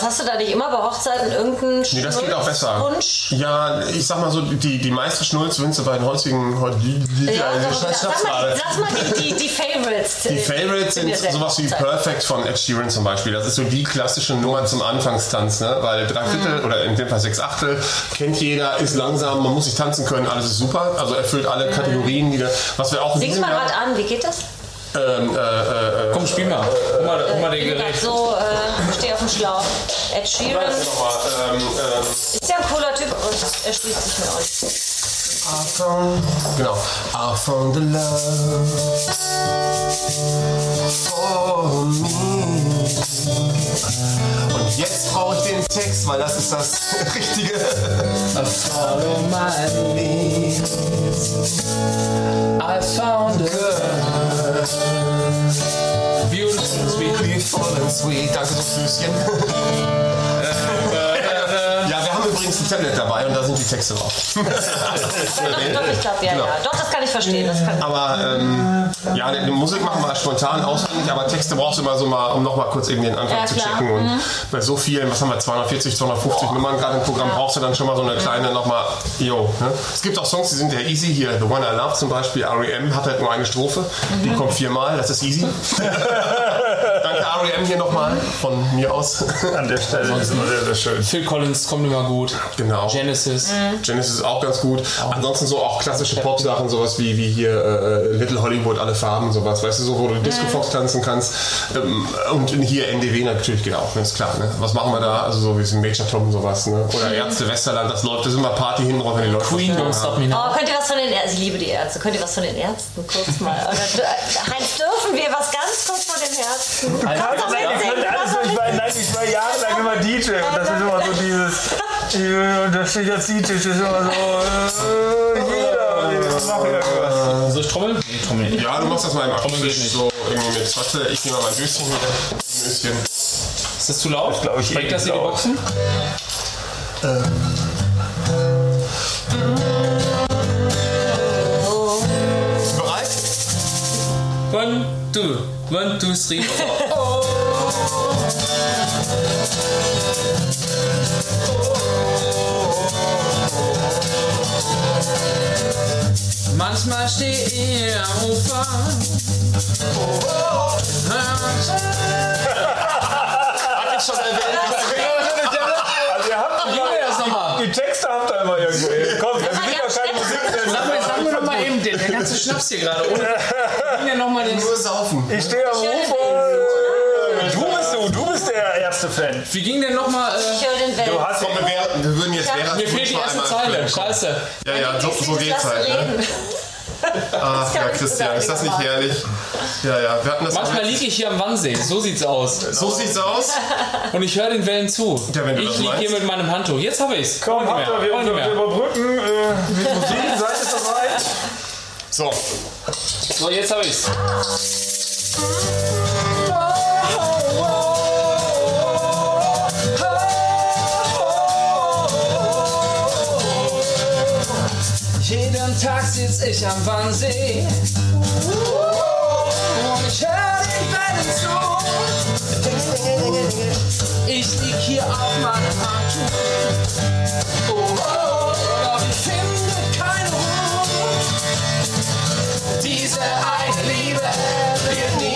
[SPEAKER 5] Hast du da nicht immer bei Hochzeiten irgendeinen
[SPEAKER 2] Nee, das geht auch besser.
[SPEAKER 5] Wunsch?
[SPEAKER 2] Ja, ich sag mal so, die, die meisten Schnulzwünste bei den heutigen. Die,
[SPEAKER 5] Ja, sag,
[SPEAKER 2] die,
[SPEAKER 5] sag, mal, sag mal die, die, die Favorites.
[SPEAKER 2] die Favorites sind sowas wie Perfect von Ed Sheeran zum Beispiel. Das ist so die klassische Nummer zum Anfangstanz, ne? Weil drei Viertel oder in dem Fall sechs Achtel kennt jeder, ist langsam, man muss nicht tanzen können, alles ist super. Also erfüllt alle Kategorien, die da, was wir auch in
[SPEAKER 5] Sing
[SPEAKER 2] diesem
[SPEAKER 5] mal was an, wie geht das?
[SPEAKER 2] Ähm, äh, äh, äh,
[SPEAKER 3] Komm, spiel mal. Hol mal, hol mal den
[SPEAKER 5] Ich bin grad
[SPEAKER 3] Gerät.
[SPEAKER 5] so, äh, stehe auf dem Schlauch. Ed Sheeran
[SPEAKER 2] ähm,
[SPEAKER 5] ist ja ein cooler Typ und er schließt sich mir an.
[SPEAKER 2] I found, genau. I found the love for me. Und jetzt brauche ich den Text, weil das ist das Richtige.
[SPEAKER 3] Follow my lead. I found a girl. Beautiful and sweet.
[SPEAKER 2] Beautiful and sweet. Danke, so Füßchen. übrigens ein Tablet dabei und da sind die Texte drauf.
[SPEAKER 5] Doch, doch, ich glaube, ja,
[SPEAKER 2] Genau.
[SPEAKER 5] ja. Doch, das kann ich verstehen. Das kann,
[SPEAKER 2] Aber ähm, ja, die die Musik machen wir spontan auswendig, aber Texte brauchst du immer so mal, um nochmal kurz irgendwie den Anfang
[SPEAKER 5] Ja,
[SPEAKER 2] zu checken. Und bei so vielen, was haben wir, 240, 250 Nummern gerade im Programm, brauchst du dann schon mal so eine kleine nochmal, yo. Ne? Es gibt auch Songs, die sind ja easy. Hier, The One I Love zum Beispiel, R.E.M. hat halt nur eine Strophe. Die kommt viermal, das ist easy. Danke R.E.M. hier nochmal von mir aus.
[SPEAKER 4] An der Stelle ist immer sehr, sehr schön.
[SPEAKER 3] Phil Collins kommt immer gut.
[SPEAKER 2] Genau.
[SPEAKER 3] Genesis.
[SPEAKER 2] Genesis ist auch ganz gut. Ansonsten so auch klassische Pop-Sachen, sowas wie, wie hier äh, Little Hollywood, alle Farben, sowas, weißt du, so, wo du Disco Fox tanzen kannst. Ähm, und hier NDW natürlich geht auch, ne, ist klar. Ne? Was machen wir da? Also so wie es Major Tom sowas, ne? Oder Ärzte Westerland, das läuft, das ist immer Party hinten drauf, wenn die Leute
[SPEAKER 3] Queen Don't. Stop Me Now.
[SPEAKER 5] Oh, könnt ihr was von den Ärzten? Ich liebe die Ärzte. Könnt ihr was von den Ärzten kurz mal? Oder, Heinz, dürfen wir was ganz kurz von den Ärzten? Du
[SPEAKER 4] nein, ich war, nein, ich war jahrelang immer DJ und das ist immer so dieses, ich will unterstütze als DJ, das ist immer so, äh, jeder, ich mache irgendwas.
[SPEAKER 3] Soll ich trommeln? Nee, trommeln nicht.
[SPEAKER 2] Ja, du machst das mal im
[SPEAKER 3] Trommeln geht nicht.
[SPEAKER 2] so irgendwie mit, warte, ich nehme mal mein Döschen hier. Döschen.
[SPEAKER 3] Ist das zu laut?
[SPEAKER 4] glaub ich,
[SPEAKER 3] Bringt das in die. Boxen?
[SPEAKER 2] Bereit?
[SPEAKER 3] One, two, one, two, three, four. Manchmal stehe ich am Ufer.
[SPEAKER 2] Hat jetzt schon erwähnt,
[SPEAKER 4] Also ihr habt
[SPEAKER 3] das nochmal?
[SPEAKER 4] die Texte habt ihr immer irgendwo. Komm, wir sind ja keine Musik.
[SPEAKER 3] Sag mir, sag mir doch mal eben, der, der ganze Schnaps hier gerade. Ohne, Gib mir noch mal den,
[SPEAKER 2] nur saufen.
[SPEAKER 4] Ich stehe am Ufer. Du bist du, du bist der erste Fan.
[SPEAKER 3] wie ging denn nochmal?
[SPEAKER 5] Ich
[SPEAKER 3] Äh,
[SPEAKER 5] höre den Welt.
[SPEAKER 4] Du hast
[SPEAKER 2] Komm, wir, wären- wir würden jetzt wäre
[SPEAKER 3] mir fehlt die erste Zeile. Scheiße.
[SPEAKER 2] Ja, ja, so, so geht's halt. Ne? Ach ja, Christian, ist das nicht herrlich? Ja, ja, wir hatten das.
[SPEAKER 3] Manchmal liege ich hier am Wannsee. So sieht's aus.
[SPEAKER 2] so sieht's aus.
[SPEAKER 3] Und ich höre den Wellen zu.
[SPEAKER 2] Ja, wenn du
[SPEAKER 3] ich liege hier mit meinem Handtuch. Jetzt habe ich's.
[SPEAKER 4] Komm,
[SPEAKER 3] mehr.
[SPEAKER 4] wir,
[SPEAKER 3] nicht
[SPEAKER 4] wir
[SPEAKER 3] mehr.
[SPEAKER 4] überbrücken äh, mit Musik. Seid ihr bereit?
[SPEAKER 2] So,
[SPEAKER 3] So, jetzt habe ich's. Tag sitz ich am Wannsee und ich hör den Wellen zu. Ich lieg hier auf meinem Handtuch. Oh, oh, doch ich finde keine Ruhe. Diese eine Liebe wird nie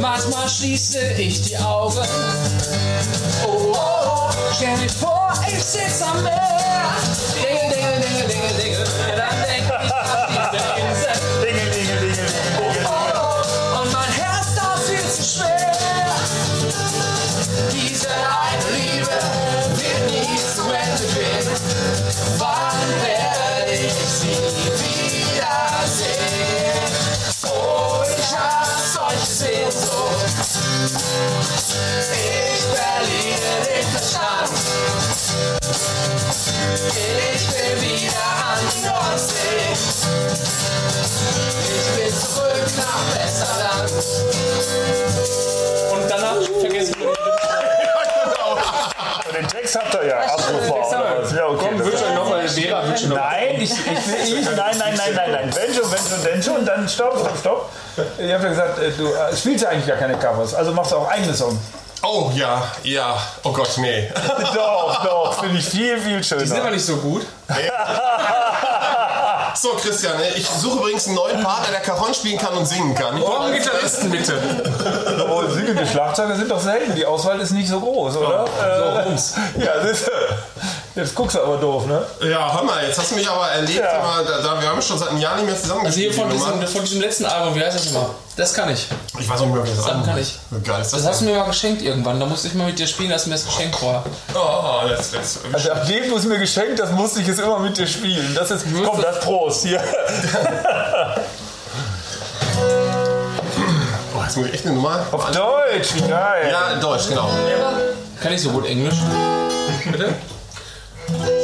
[SPEAKER 3] Manchmal schließe ich die Augen. Oh, oh, stell mir vor, ich sitz am Meer. Dingel, dingel, dingel, dingel, dingel. Ich
[SPEAKER 2] will wieder an die Nordsee. Ich will zurück nach Westerland.
[SPEAKER 3] Und danach vergessen wir
[SPEAKER 4] den Text habt ihr ja was? Ja, okay.
[SPEAKER 3] Komm, euch noch mal Vera, wünsch euch noch
[SPEAKER 4] Nein, ich, ich, will- ich, nein, nein, nein, nein, nein. Wenn schon, wenn schon, denn schon. Und dann stopp, stopp, stopp. Ich habe ja gesagt, äh, du äh, spielst ja eigentlich gar keine Covers, also machst du auch eigene Songs.
[SPEAKER 7] Oh ja, ja. Oh Gott, nee.
[SPEAKER 4] doch, doch, finde ich viel, viel
[SPEAKER 3] Die sind aber
[SPEAKER 4] schöner.
[SPEAKER 3] nicht so gut.
[SPEAKER 7] So, Christian, ne, ich suche übrigens einen neuen Partner, der Cajon spielen kann und singen kann. Ich brauche einen Gitarristen, bitte.
[SPEAKER 4] Oh, singende Schlagzeuger sind doch selten. Die Auswahl ist nicht so groß, oder?
[SPEAKER 3] So, Rums.
[SPEAKER 4] Äh, ja, das, jetzt guckst du aber doof, ne?
[SPEAKER 7] Ja, hör mal, jetzt hast du mich aber erlebt.
[SPEAKER 4] Ja.
[SPEAKER 7] Immer, da, da, wir haben schon seit einem Jahr nicht mehr
[SPEAKER 3] Also
[SPEAKER 7] zusammengespielt.
[SPEAKER 3] hier von diesem, von diesem letzten Album, wie heißt das immer? Das kann ich.
[SPEAKER 7] ich weiß auch nicht mehr, wie das
[SPEAKER 3] Das
[SPEAKER 7] Album
[SPEAKER 3] kann ich.
[SPEAKER 7] Geil ist das,
[SPEAKER 3] Das hast du mir mal geschenkt irgendwann. Da musste ich mal mit dir spielen, hast du mir das geschenkt vorher.
[SPEAKER 7] Oh, oh, das, das,
[SPEAKER 4] Also ab dem, du es mir geschenkt hast, musste ich es immer mit dir spielen. Das ist, komm, das Prost hier.
[SPEAKER 7] oh, jetzt muss ich echt eine Nummer.
[SPEAKER 4] Auf Deutsch, wie geil.
[SPEAKER 7] Ja, Deutsch, genau.
[SPEAKER 3] Kann ich so gut Englisch? Bitte?
[SPEAKER 2] Sie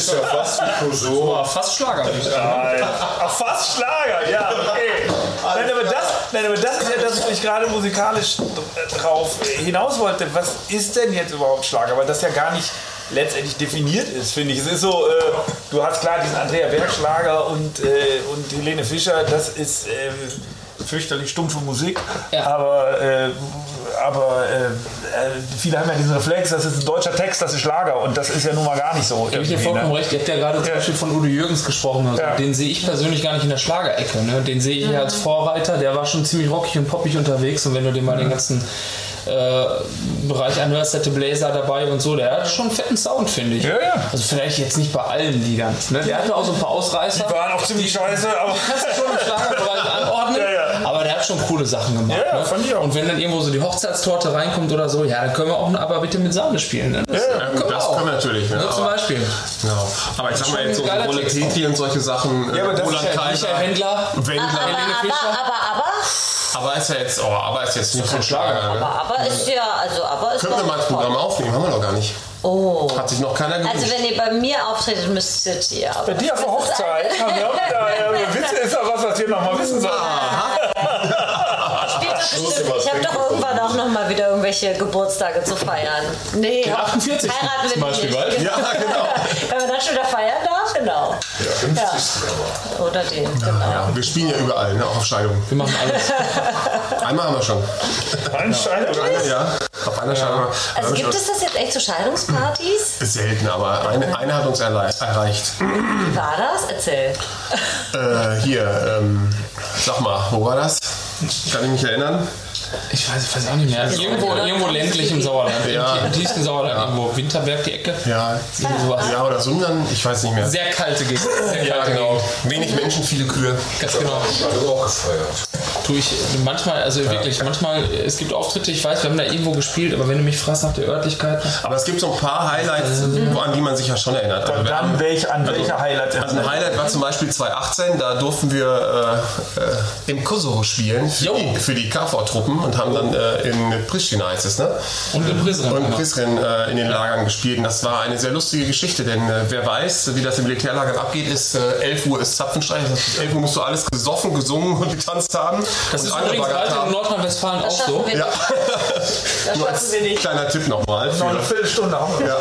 [SPEAKER 2] Ist
[SPEAKER 8] ja fast wie.
[SPEAKER 3] Boah, fast Schlager.
[SPEAKER 4] Nein. Ach, fast Schlager, ja, okay. Nein, aber das, nein, aber das ist ja das, wo ich gerade musikalisch drauf hinaus wollte. Was ist denn jetzt überhaupt Schlager? Weil das ja gar nicht letztendlich definiert ist, finde ich. Es ist so, äh, du hast klar diesen Andrea Berg Schlager und, äh, und Helene Fischer, das ist äh, fürchterlich stumpfe Musik,
[SPEAKER 3] Ja.
[SPEAKER 4] aber, äh, aber äh, äh, viele haben ja diesen Reflex, das ist ein deutscher Text, das ist Schlager und das ist ja nun mal gar nicht so.
[SPEAKER 3] Gebe ich dir vollkommen
[SPEAKER 4] ne?
[SPEAKER 3] recht. Ihr habt ja gerade zum Beispiel von Udo Jürgens gesprochen. Also
[SPEAKER 4] Ja.
[SPEAKER 3] Den sehe ich persönlich gar nicht in der Schlagerecke. Ne? Den sehe ich ja als Vorreiter. Der war schon ziemlich rockig und poppig unterwegs. Und wenn du dir mal den ganzen äh, Bereich anhörst, hatte Blazer dabei und so, der hat schon einen fetten Sound, finde ich.
[SPEAKER 4] Ja, ja.
[SPEAKER 3] Also vielleicht jetzt nicht bei allen Liedern. Ne? Der hatte auch so ein paar Ausreißer.
[SPEAKER 4] Die waren auch ziemlich scheiße, aber
[SPEAKER 3] kannst du schon im Schlagerbereich anordnen,
[SPEAKER 4] Ja, ja.
[SPEAKER 3] aber der hat schon coole Sachen gemacht.
[SPEAKER 4] Ja, ja,
[SPEAKER 3] ne?
[SPEAKER 4] fand ich auch.
[SPEAKER 3] Und wenn dann irgendwo so die Hochzeitstorte reinkommt oder so, ja, dann können wir auch ein Aber bitte mit Sahne spielen. Ne? Das,
[SPEAKER 7] Ja, gut, das können wir natürlich. Ne?
[SPEAKER 3] Ne, zum
[SPEAKER 7] Aber,
[SPEAKER 3] Beispiel.
[SPEAKER 7] genau. aber ich sag mal jetzt so
[SPEAKER 3] Text.
[SPEAKER 7] Petri und solche Sachen.
[SPEAKER 4] Ja, aber das
[SPEAKER 7] Roland
[SPEAKER 4] ist ja
[SPEAKER 3] Michael Wendler.
[SPEAKER 7] Wendler.
[SPEAKER 5] Aber, aber,
[SPEAKER 3] Fischer?
[SPEAKER 5] aber, aber,
[SPEAKER 7] Aber ist ja jetzt, oh, aber ist jetzt nicht so ein
[SPEAKER 3] Schlager.
[SPEAKER 7] Ne?
[SPEAKER 5] aber, aber ist ja, also, aber ist
[SPEAKER 7] Können wir mal
[SPEAKER 5] toll.
[SPEAKER 7] Programm aufnehmen? Haben wir noch gar nicht.
[SPEAKER 5] Oh.
[SPEAKER 7] Hat sich noch keiner gewünscht.
[SPEAKER 5] Also wenn ihr bei mir auftretet, müsstet ihr. Aber
[SPEAKER 4] die auf der
[SPEAKER 5] das ist
[SPEAKER 4] Hochzeit haben wir auch ja, ist ja was, was wir noch mal wissen sollen.
[SPEAKER 5] Ich habe doch irgendwann auch noch mal wieder irgendwelche Geburtstage zu feiern. Nee,
[SPEAKER 3] Den 48.
[SPEAKER 5] heiraten wir
[SPEAKER 3] zum Beispiel
[SPEAKER 5] nicht.
[SPEAKER 3] bald.
[SPEAKER 7] ja, genau.
[SPEAKER 5] Wenn man dann schon wieder feiern darf, genau. Ja, Oder den, genau.
[SPEAKER 7] Ja, wir spielen ja überall, ne? auch auf Scheidungen.
[SPEAKER 3] Wir machen alles.
[SPEAKER 7] Einmal haben wir schon.
[SPEAKER 4] Anscheinend.
[SPEAKER 7] Eine, ja. Auf einer Scheidung. haben
[SPEAKER 5] Also gibt
[SPEAKER 7] schon.
[SPEAKER 5] es das jetzt echt zu Scheidungspartys?
[SPEAKER 7] Selten, aber eine, eine hat uns erreicht.
[SPEAKER 5] Wie war das? Erzähl.
[SPEAKER 7] Äh, hier, ähm, sag mal, wo war das? Kann ich mich erinnern?
[SPEAKER 3] Ich weiß, ich weiß auch nicht mehr. Irgendwo, irgendwo ländlich im Sauerland.
[SPEAKER 7] Ja.
[SPEAKER 3] Im tiefsten Sauerland. Irgendwo Winterberg, die Ecke.
[SPEAKER 7] Ja,
[SPEAKER 3] sowas.
[SPEAKER 7] ja oder Sundern, ich weiß nicht mehr.
[SPEAKER 3] Sehr kalte Gegend. Sehr
[SPEAKER 7] Ja,
[SPEAKER 3] kalte
[SPEAKER 7] genau.
[SPEAKER 3] Gegend.
[SPEAKER 7] Wenig Menschen, viele Kühe.
[SPEAKER 3] Ganz genau.
[SPEAKER 8] Also auch gefeiert.
[SPEAKER 3] Tue ich manchmal, also wirklich, manchmal, es gibt Auftritte, ich weiß, wir haben da irgendwo gespielt, aber wenn du mich fragst nach der Örtlichkeit,
[SPEAKER 7] Aber es gibt so ein paar Highlights, wo- an die man sich ja schon erinnert. Also
[SPEAKER 4] Dann welch, an welcher Highlight
[SPEAKER 7] Also ein Highlight war zum Beispiel 2018, da durften wir äh, äh, im Kosovo spielen für
[SPEAKER 3] Jo.
[SPEAKER 7] die, für die KV-Truppen
[SPEAKER 2] und haben dann äh, in Pristina heißt es, ne?
[SPEAKER 3] Und in Prizren.
[SPEAKER 2] Und
[SPEAKER 3] genau.
[SPEAKER 2] Prizren äh, in den Lagern gespielt. Und das war eine sehr lustige Geschichte, denn äh, wer weiß, wie das im Militärlager abgeht, ist äh, 11 Uhr ist Zapfenstreich. Das heißt, bis 11 Uhr musst du alles gesoffen, gesungen und getanzt haben.
[SPEAKER 3] Das
[SPEAKER 2] und
[SPEAKER 3] ist übrigens bald in. Nordrhein-Westfalen auch so.
[SPEAKER 2] Ja.
[SPEAKER 5] Das schaffen wir nicht.
[SPEAKER 2] kleiner Tipp nochmal.
[SPEAKER 4] Noch eine Viertelstunde haben wir.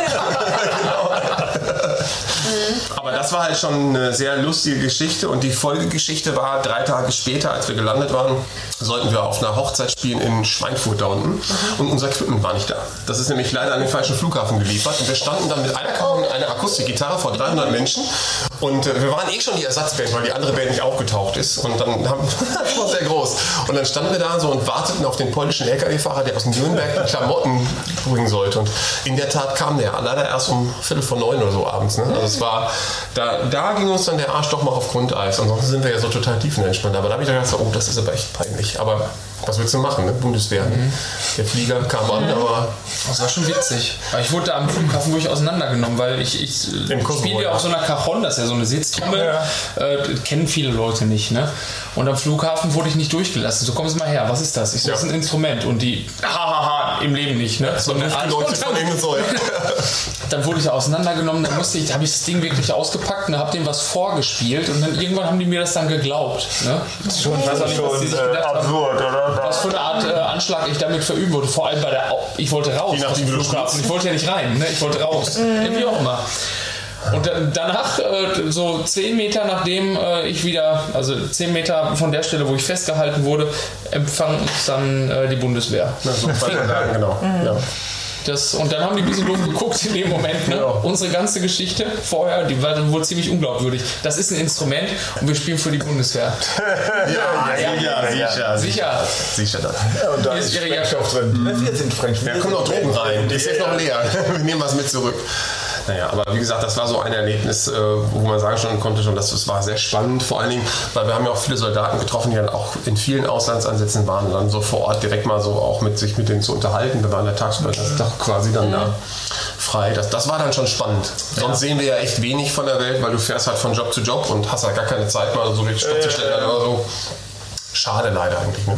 [SPEAKER 2] Aber das war halt schon eine sehr lustige Geschichte. Und die Folgegeschichte war drei Tage später, als wir gelandet waren, sollten wir auf einer Hochzeit spielen in Schweinfurt da unten. Und unser Equipment war nicht da. Das ist nämlich leider an den falschen Flughafen geliefert. Und wir standen dann mit einer Kamera und einer Akustikgitarre vor 300 Menschen und äh, wir waren eh schon die Ersatzband, weil die andere Band nicht aufgetaucht ist und dann haben, das war sehr groß und dann standen wir da so und warteten auf den polnischen LKW-Fahrer, der aus Nürnberg Klamotten bringen sollte und in der Tat kam der leider erst um Viertel vor neun oder so abends. Ne? Also es war, da, da ging uns dann der Arsch doch mal auf Grundeis. Ansonsten sind wir ja so total tiefenentspannt. Aber da habe ich dann gedacht, oh, das ist aber echt peinlich. Aber was willst du machen, ne? Bundeswehr. ne? Der Flieger kam an, aber
[SPEAKER 3] Das war schon witzig. Weil ich wurde da am Flughafen wirklich auseinandergenommen, weil ich, ich
[SPEAKER 2] Im Kosovo,
[SPEAKER 3] spiele ja
[SPEAKER 2] ja.
[SPEAKER 3] auf so einer Cajon, das ist ja so eine Sitztrommel, äh, kennen viele Leute nicht. Ne? Und am Flughafen wurde ich nicht durchgelassen. So, kommen Sie mal her, was ist das? Ich so, das ist ein Instrument. Und die, hahaha, im Leben nicht. Ne? So eine Art-
[SPEAKER 2] Leute von innen so, ja.
[SPEAKER 3] Dann wurde ich da auseinandergenommen, dann musste ich, habe ich das Ding wirklich ausgepackt und habe dem was vorgespielt und dann irgendwann haben die mir das dann geglaubt. Ne?
[SPEAKER 4] Schon, das ist schon
[SPEAKER 3] die sich
[SPEAKER 4] äh,
[SPEAKER 3] gedacht haben.
[SPEAKER 4] absurd, oder?
[SPEAKER 3] Was für eine Art äh, Anschlag ich damit verüben wollte. Vor allem bei der. Au ich wollte raus
[SPEAKER 2] Je
[SPEAKER 3] aus
[SPEAKER 2] nachdem, wie du.
[SPEAKER 3] Ich wollte ja nicht rein. Ne? Ich wollte raus. Ja, Wie auch immer. Und dann, danach, äh, so zehn Meter nachdem äh, ich wieder, also zehn Meter von der Stelle, wo ich festgehalten wurde, empfang uns dann äh, die Bundeswehr.
[SPEAKER 2] Ja, so genau. Ja.
[SPEAKER 3] Das, und dann haben die ein bisschen dumm geguckt in dem Moment. Ne? Unsere ganze Geschichte vorher, die war dann wohl ziemlich unglaubwürdig. Das ist ein Instrument und wir spielen für die Bundeswehr.
[SPEAKER 2] Ja, ja, sicher.
[SPEAKER 3] Sicher.
[SPEAKER 2] Sicher das.
[SPEAKER 4] Und da
[SPEAKER 3] Ist
[SPEAKER 4] ist
[SPEAKER 3] ihre
[SPEAKER 4] Sprengstoff drin. Wir sind Sprengstoff.
[SPEAKER 2] Da kommen noch Drogen rein. Die ist jetzt noch leer. Wir nehmen was mit zurück. Naja, aber wie gesagt, das war so ein Erlebnis, äh, wo man sagen schon konnte, schon, dass das war sehr spannend. Vor allen Dingen, weil wir haben ja auch viele Soldaten getroffen, die dann auch in vielen Auslandsansätzen waren und dann so vor Ort direkt mal so auch mit sich mit denen zu unterhalten. Wir waren ja tagsüber das Tag quasi dann da frei. Das, das war dann schon spannend. Sonst sehen wir ja echt wenig von der Welt, weil du fährst halt von Job zu Job und hast halt gar keine Zeit mal so richtig Stopp zu stellen oder so. Schade leider eigentlich. Ne?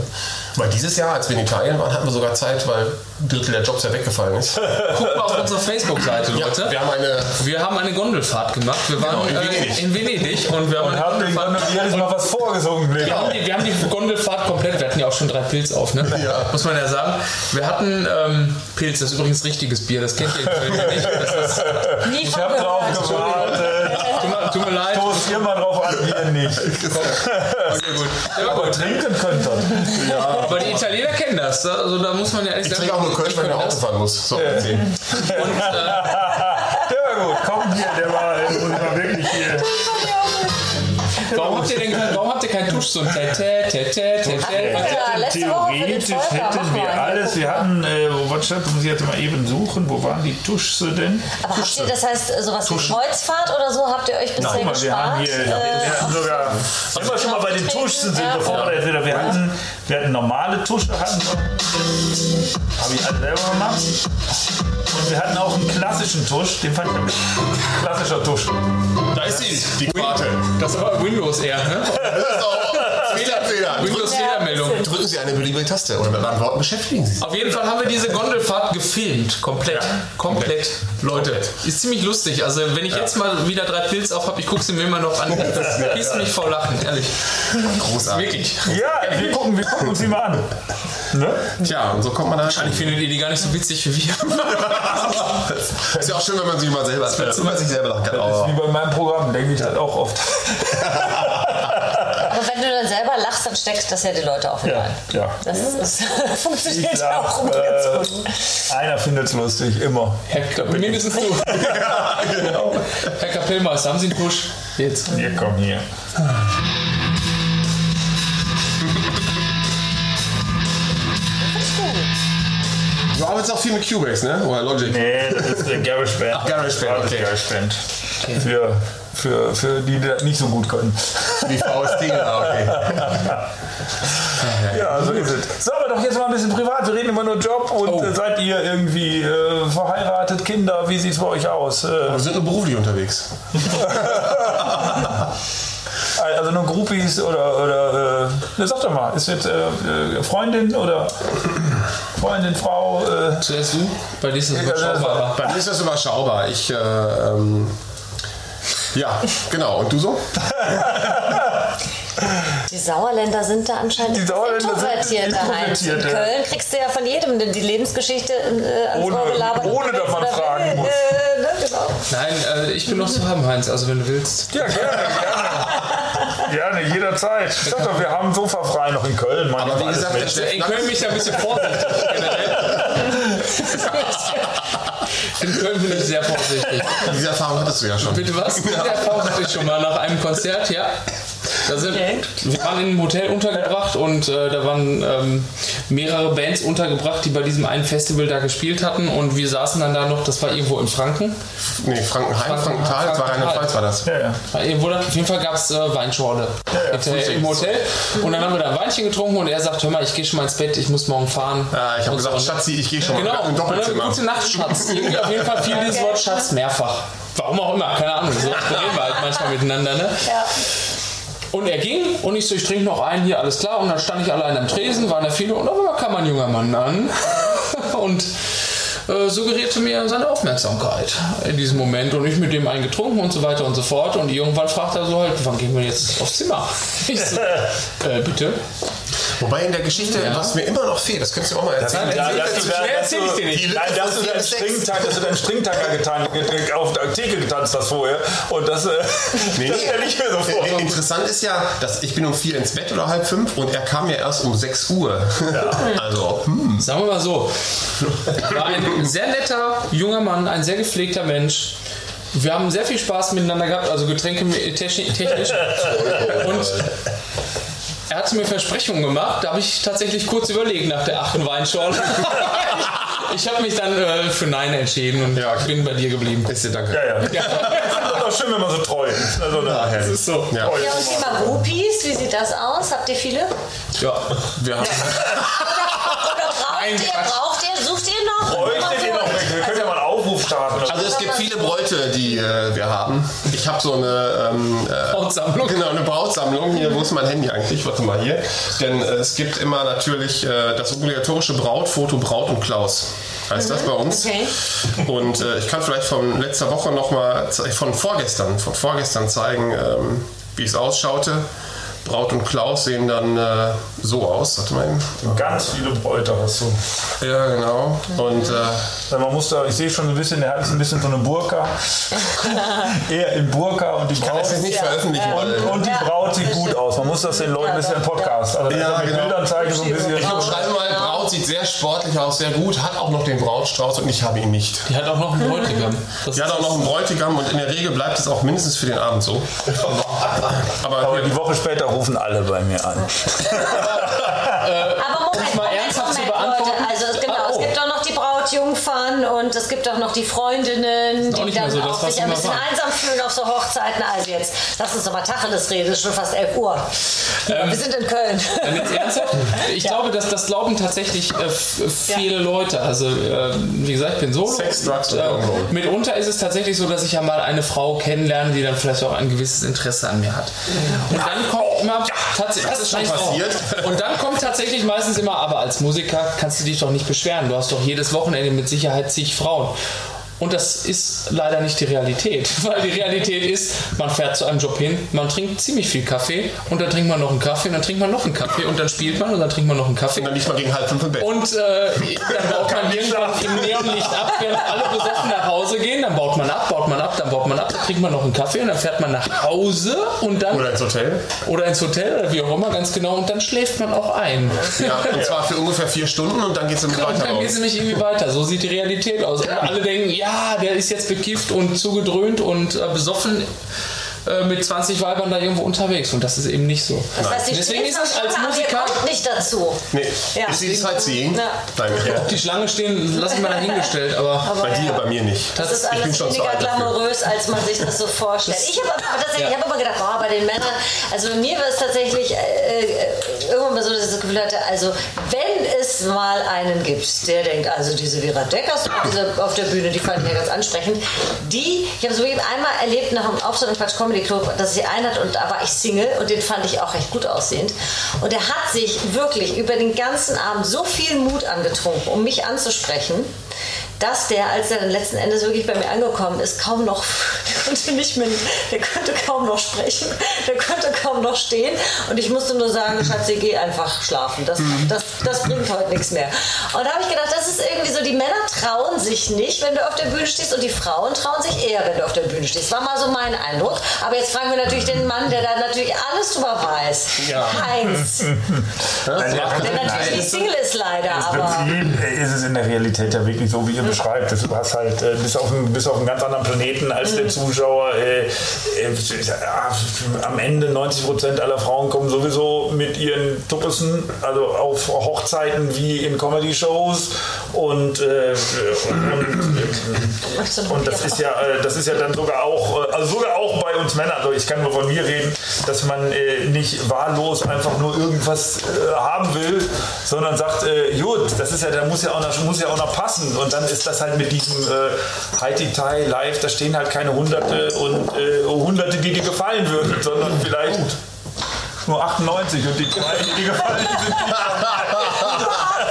[SPEAKER 2] Weil dieses Jahr, als wir in Italien waren, hatten wir sogar Zeit, weil ein Drittel der Jobs ja weggefallen ist.
[SPEAKER 3] Guckt mal auf unserer Facebook-Seite,
[SPEAKER 2] Ja,
[SPEAKER 3] Leute.
[SPEAKER 2] wir haben eine
[SPEAKER 3] Wir haben eine Gondelfahrt gemacht. Wir waren
[SPEAKER 2] Genau, in
[SPEAKER 3] äh,
[SPEAKER 2] Venedig.
[SPEAKER 3] in Venedig und wir haben,
[SPEAKER 4] Und haben den Gondel jedes Mal was vorgesungen.
[SPEAKER 3] wir, haben die, wir haben die Gondelfahrt komplett, wir hatten ja auch schon drei Pilz auf, ne? muss man ja sagen. Wir hatten ähm, Pilz, das ist übrigens richtiges Bier, das kennt ihr in Köln ja nicht. Das ist,
[SPEAKER 4] Ich habe drauf gewartet.
[SPEAKER 3] tut, mir, tut mir leid.
[SPEAKER 4] Stoß ihr mal drauf an, wir nicht.
[SPEAKER 3] Okay, gut. Ja,
[SPEAKER 4] Aber
[SPEAKER 3] gut.
[SPEAKER 4] trinken könnt ihr.
[SPEAKER 3] Aber die Italiener kennen das. Also da muss man ja ehrlich
[SPEAKER 2] Ich
[SPEAKER 3] sagen.
[SPEAKER 2] trinke auch nur Kölsch, wenn ich Hause fahren muss. So, erzähl.
[SPEAKER 3] Und, äh,
[SPEAKER 4] Der war gut. Komm hier, der war, der war wirklich hier.
[SPEAKER 3] Warum habt ihr denn kein, warum habt ihr keinen Tusch? So ein Tete, Tete, Tete.
[SPEAKER 4] Theoretisch hätten wir alles. Wir hatten, äh, wo was stand, muss ich jetzt mal eben suchen. Wo waren die Tuschse denn?
[SPEAKER 5] Aber habt ihr, das heißt, sowas wie Kreuzfahrt oder so, habt ihr euch bisher
[SPEAKER 4] Guck mal, wir haben
[SPEAKER 5] gespart?
[SPEAKER 4] hier,
[SPEAKER 5] Äh,
[SPEAKER 4] wir hatten sogar, wenn wir schon mal bei den Tuschsen sind,
[SPEAKER 5] Ja.
[SPEAKER 4] bevor wir wieder, wir hatten, wir hatten normale Tusche, hatten wir, habe ich alle selber gemacht. Und wir hatten auch einen klassischen Tusch, den fand ich. Klassischer Tusch.
[SPEAKER 2] Da ist sie, die Quarte.
[SPEAKER 3] Das war Windows eher, ne?
[SPEAKER 2] Das ist auch Fehler, Fehler.
[SPEAKER 3] Windows Fehlermeldung.
[SPEAKER 2] Drücken Sie eine beliebige Taste oder mit anderen Worten beschäftigen Sie sich.
[SPEAKER 3] Auf jeden Fall haben wir diese Gondelfahrt gefilmt. Komplett. Komplett. Leute, ist ziemlich lustig. Also, wenn ich jetzt mal wieder drei Pilz auf habe, ich gucke sie mir immer noch an. Das pisst mich vor Lachen, ehrlich.
[SPEAKER 2] Großartig.
[SPEAKER 3] Wirklich.
[SPEAKER 4] Ja, wir gucken, wir gucken uns die mal an. Ne?
[SPEAKER 2] Tja, und so kommt man da
[SPEAKER 3] Wahrscheinlich findet ihr die gar nicht so witzig wie wir.
[SPEAKER 2] Ist ja auch schön, wenn man sich mal selber, über sich selber lachen kann. Oh.
[SPEAKER 4] Wie bei meinem Programm, denke ich das auch oft.
[SPEAKER 5] Aber wenn du dann selber lachst, dann steckt das ja die Leute auch wieder
[SPEAKER 4] Ja,
[SPEAKER 5] ein.
[SPEAKER 4] ja.
[SPEAKER 5] Das, ist, funktioniert
[SPEAKER 4] Ich
[SPEAKER 5] ja auch ganz gut.
[SPEAKER 4] äh, einer findet es lustig, immer.
[SPEAKER 3] Herr Ka- mindestens du.
[SPEAKER 2] genau.
[SPEAKER 3] Herr Kapellmeister, haben Sie einen Push? Jetzt.
[SPEAKER 4] Hier, komm hier.
[SPEAKER 2] Du arbeitest auch viel mit Cubase, ne? Oder Logic?
[SPEAKER 4] Nee, das ist der GarageBand.
[SPEAKER 2] Ach, GarageBand, okay.
[SPEAKER 4] GarageBand. Für, für, für die, die das nicht so gut können.
[SPEAKER 2] Die VST, okay.
[SPEAKER 4] Ja, so ist es. So, aber doch jetzt mal ein bisschen privat. Wir reden immer nur Job und
[SPEAKER 2] Oh.
[SPEAKER 4] äh, seid ihr irgendwie äh, verheiratet, Kinder? Wie sieht es bei euch aus? Äh,
[SPEAKER 2] Wir sind nur beruflich unterwegs.
[SPEAKER 9] Also nur Groupies oder, oder äh, ne, sag doch mal, ist jetzt äh, äh, Freundin oder Freundin, Frau? Äh,
[SPEAKER 3] Zuerst du? Bei dir ist das überschaubar.
[SPEAKER 2] Bei mir ist das überschaubar. Ich, äh, ähm, ja, genau. Und du so?
[SPEAKER 5] Die Sauerländer sind da anscheinend
[SPEAKER 9] Die Sauerländer sind
[SPEAKER 5] introvertierter. Heinz. In
[SPEAKER 9] introvertiert, ja.
[SPEAKER 5] Köln kriegst du ja von jedem die Lebensgeschichte äh, ans
[SPEAKER 9] Ohne-
[SPEAKER 5] Ohr gelabert.
[SPEAKER 9] ohne, dass man fragen
[SPEAKER 5] will,
[SPEAKER 9] muss.
[SPEAKER 5] Äh, ne, genau.
[SPEAKER 3] Nein, äh, ich bin noch zu haben, Heinz, also wenn du willst.
[SPEAKER 9] ja, gerne, gerne. Gerne, jederzeit. Ich sag doch, wir haben Sofa frei noch in Köln. Mann,
[SPEAKER 2] Aber wie gesagt,
[SPEAKER 9] mit.
[SPEAKER 3] In Köln bin ich da ein bisschen vorsichtig. generell. In Köln bin ich sehr vorsichtig.
[SPEAKER 2] Diese Erfahrung hattest du ja schon.
[SPEAKER 3] Bitte was? Diese Erfahrung hatte ich schon mal nach einem Konzert, ja. Da sind, Wir waren in einem Hotel untergebracht und äh, da waren ähm, mehrere Bands untergebracht, die bei diesem einen Festival da gespielt hatten und wir saßen dann da noch, das war irgendwo in Franken.
[SPEAKER 2] Nee, Frankenheim, Frankenthal, das war Rheinland-Pfalz war das.
[SPEAKER 9] Ja, ja.
[SPEAKER 3] Da, auf jeden Fall gab es äh, Weinschorle Hinterher im Hotel und dann haben wir da ein Weinchen getrunken und er sagt, hör mal, ich gehe schon mal ins Bett, ich muss morgen fahren.
[SPEAKER 2] Ja, ich habe gesagt,
[SPEAKER 3] so.
[SPEAKER 2] Schatzi, ich gehe schon mal
[SPEAKER 3] Genau,
[SPEAKER 2] im
[SPEAKER 3] und dann
[SPEAKER 2] Doppelzimmer.
[SPEAKER 3] gute Nacht, Schatz. Irgendwie auf jeden Fall fiel dieses Wort Schatz mehrfach. Warum auch immer, keine Ahnung. So reden wir halt manchmal miteinander, ne?
[SPEAKER 5] Ja.
[SPEAKER 3] Und er ging und ich so, ich trinke noch einen hier, alles klar. Und dann stand ich allein am Tresen, waren da viele und auf einmal kam ein junger Mann an und äh, suggerierte mir seine Aufmerksamkeit in diesem Moment. Und ich mit dem einen getrunken und so weiter und so fort. Und irgendwann fragt er so halt, wann gehen wir jetzt aufs Zimmer? Ich so, äh, bitte?
[SPEAKER 2] Wobei in der Geschichte, was mir immer noch fehlt, das könntest du auch mal erzählen.
[SPEAKER 9] Ja,
[SPEAKER 2] Erzähl
[SPEAKER 9] dass
[SPEAKER 2] das
[SPEAKER 9] du
[SPEAKER 2] zu
[SPEAKER 9] da-
[SPEAKER 2] schnell.
[SPEAKER 9] dass du-
[SPEAKER 3] erzähl ich dir nicht.
[SPEAKER 9] Nein, dass du deinen
[SPEAKER 2] sechs.
[SPEAKER 9] Dass du deinen Stringtacker getan, ge- auf der Theke getanzt hast vorher. Und das, äh,
[SPEAKER 2] Nee,
[SPEAKER 9] das
[SPEAKER 2] nee.
[SPEAKER 9] stelle ich mir so vor.
[SPEAKER 2] Äh, Interessant ist ja, dass ich bin um vier ins Bett oder halb fünf und er kam ja erst um 6 Uhr. Also, hm.
[SPEAKER 3] Sagen wir mal so, war ein sehr netter junger Mann, ein sehr gepflegter Mensch. Wir haben sehr viel Spaß miteinander gehabt, also Getränke technisch. technisch. Und er hatte mir Versprechungen gemacht, da habe ich tatsächlich kurz überlegt nach der achten Weinschorle. Ich habe mich dann äh, für Nein entschieden und
[SPEAKER 2] Ja, okay.
[SPEAKER 3] bin bei dir geblieben.
[SPEAKER 2] ist dir danke.
[SPEAKER 9] Ja, ja. Das ist doch schön, wenn man so treu ist. Also, ne,
[SPEAKER 3] Das ist so.
[SPEAKER 2] Ja.
[SPEAKER 5] Ja, und Thema Groupies, wie sieht das aus? Habt ihr viele?
[SPEAKER 3] Ja.
[SPEAKER 2] Wir haben,
[SPEAKER 5] Oder braucht
[SPEAKER 3] Nein,
[SPEAKER 5] ihr, braucht ihr, sucht ihr noch?
[SPEAKER 9] Bräuchtet ihr noch? Wir können ja mal einen Aufruf starten.
[SPEAKER 2] also es gibt viele Bräute, die äh, wir haben. Ich habe so eine ähm, äh,
[SPEAKER 3] Brautsammlung.
[SPEAKER 2] Genau, eine Brautsammlung. Hier, wo ist mein Handy eigentlich? Warte mal hier. Denn äh, es gibt immer natürlich äh, das obligatorische Brautfoto Braut und Klaus. Heißt das bei uns?
[SPEAKER 5] Okay.
[SPEAKER 2] Und äh, ich kann vielleicht von letzter Woche nochmal, von vorgestern, von vorgestern zeigen, ähm, wie es ausschaute. Braut und Klaus sehen dann äh, so aus. Warte mal eben.
[SPEAKER 9] Ganz viele Bräute hast du.
[SPEAKER 2] Ja, genau. Und äh,
[SPEAKER 9] Man muss da, ich sehe schon ein bisschen, der hat ein bisschen so eine Burka. Eher in Burka und die
[SPEAKER 2] kann
[SPEAKER 9] Braut.
[SPEAKER 2] das jetzt nicht veröffentlichen.
[SPEAKER 9] Und, und die Braut sieht gut aus. Man muss das den Leuten, das ist ja ein Podcast. Also
[SPEAKER 2] Ja,
[SPEAKER 9] mit
[SPEAKER 2] genau.
[SPEAKER 9] Bildern zeigen so ein bisschen.
[SPEAKER 2] ich sieht sehr sportlich aus, sehr gut, hat auch noch den Brautstrauß und ich habe ihn nicht.
[SPEAKER 3] Die hat auch noch einen Bräutigam. Das
[SPEAKER 2] Sie hat auch noch einen Bräutigam und in der Regel bleibt es auch mindestens für den Abend so. Aber,
[SPEAKER 9] Aber die Woche später rufen alle bei mir an.
[SPEAKER 5] Brautjungfern und es gibt auch noch die Freundinnen,
[SPEAKER 3] auch
[SPEAKER 5] die dann
[SPEAKER 3] so das,
[SPEAKER 5] auch
[SPEAKER 3] was
[SPEAKER 5] sich ein bisschen
[SPEAKER 3] war.
[SPEAKER 5] einsam fühlen auf so Hochzeiten. Also jetzt, lass uns doch mal Tacheles reden, es ist schon fast 11 Uhr.
[SPEAKER 3] Ähm,
[SPEAKER 5] Wir sind in Köln.
[SPEAKER 3] Ernsthaft? Ich glaube, dass das glauben tatsächlich äh, viele Leute. Also, äh, wie gesagt, ich bin solo.
[SPEAKER 2] Sex, Drugs
[SPEAKER 3] und,
[SPEAKER 2] Rock'n'Roll.
[SPEAKER 3] Mitunter ist es tatsächlich so, dass ich ja mal eine Frau kennenlerne, die dann vielleicht auch ein gewisses Interesse an mir hat. Und dann kommt immer tatsächlich.
[SPEAKER 2] das ist schon passiert.
[SPEAKER 3] Und dann kommt tatsächlich meistens immer, aber als Musiker kannst du dich doch nicht beschweren. Du hast doch jedes Wochenende mit Sicherheit zig Frauen. Und das ist leider nicht die Realität, weil die Realität ist, man fährt zu einem Job hin, man trinkt ziemlich viel Kaffee und dann trinkt man noch einen Kaffee und dann trinkt man noch einen Kaffee und dann spielt man und dann trinkt man noch einen Kaffee.
[SPEAKER 2] und dann liegt man gegen halb fünf im Bett.
[SPEAKER 3] Und äh, dann baut man irgendwann im Neonlicht ab, während alle besoffen nach Hause gehen. Dann baut man ab, baut man ab, baut man ab, dann trinkt man noch einen Kaffee und dann fährt man nach Hause und dann
[SPEAKER 2] Oder ins Hotel.
[SPEAKER 3] oder ins Hotel oder wie auch immer, ganz genau. Und dann schläft man auch ein.
[SPEAKER 2] Ja, und zwar für ungefähr vier Stunden und dann geht es
[SPEAKER 3] Und
[SPEAKER 2] weiter
[SPEAKER 3] dann geht es nämlich irgendwie weiter. So sieht die Realität aus. Und alle denken, ja, der ist jetzt bekifft und zugedröhnt und äh, besoffen äh, mit 20 Weibern da irgendwo unterwegs. Und das ist eben nicht so.
[SPEAKER 5] Das heißt, die
[SPEAKER 3] Deswegen ist es als
[SPEAKER 5] aber
[SPEAKER 3] Musiker-
[SPEAKER 5] nicht dazu.
[SPEAKER 2] Nee,
[SPEAKER 5] Ja.
[SPEAKER 2] ist die Sightseeing?
[SPEAKER 5] Ja.
[SPEAKER 2] Nein,
[SPEAKER 3] Ob die Schlange stehen, lasse ich mal dahingestellt. Aber
[SPEAKER 5] Aber
[SPEAKER 2] bei dir,
[SPEAKER 5] ja.
[SPEAKER 2] bei mir nicht.
[SPEAKER 5] Das ist
[SPEAKER 2] ich bin
[SPEAKER 5] alles
[SPEAKER 2] schon
[SPEAKER 5] weniger glamourös, als man sich das so vorstellt. Ich habe aber tatsächlich, ich habe immer gedacht, boah, bei den Männern, also bei mir war es tatsächlich äh, äh, irgendwann mal so, das Gefühl hatte, also wenn es mal einen gibt, der denkt, also diese Vera Deckers diese auf der Bühne, die fand ich ja ganz ansprechend, die, ich habe so eben einmal erlebt nach dem Auftritt im Quatsch Comedy Club, dass sie einen hat und da war ich Single und den fand ich auch recht gut aussehend. Und er hat sich wirklich über den ganzen Abend so viel Mut angetrunken, um mich anzusprechen, dass der, als er dann letzten Endes wirklich bei mir angekommen ist, kaum noch, der konnte nicht mehr, der konnte kaum noch sprechen, der konnte kaum noch stehen und ich musste nur sagen, Schatzi, geh einfach schlafen, das, das, das bringt heute nichts mehr. Und da habe ich gedacht, das ist irgendwie so, die Männer trauen sich nicht, wenn du auf der Bühne stehst und die Frauen trauen sich eher, wenn du auf der Bühne stehst. War mal so mein Eindruck. Aber jetzt fragen wir natürlich den Mann, der da natürlich alles drüber weiß. Heinz. Der natürlich nicht Single ist leider,
[SPEAKER 4] Im
[SPEAKER 5] aber...
[SPEAKER 4] Prinzip ist es in der Realität ja wirklich so, wie ihr beschreibt. Du hast halt äh, bis, auf einen, bis auf einen ganz anderen Planeten als der Zuschauer. Äh, äh, am Ende 90 Prozent aller Frauen kommen sowieso mit ihren Tuppissen, also auf Hochzeiten wie in Comedy-Shows und, äh, und, und das ist ja, äh, das ist ja dann sogar auch, äh, also sogar auch bei uns Männern. Also ich kann nur von mir reden, dass man äh, nicht wahllos einfach nur irgendwas äh, haben will, sondern sagt, äh, gut, das ist ja, da muss ja auch noch, muss ja auch noch passen. Und dann ist das halt mit diesem äh, High-Detail live, da stehen halt keine Hunderte und äh, Hunderte, die dir gefallen würden, sondern vielleicht nur 98 und die drei, die dir gefallen sind, die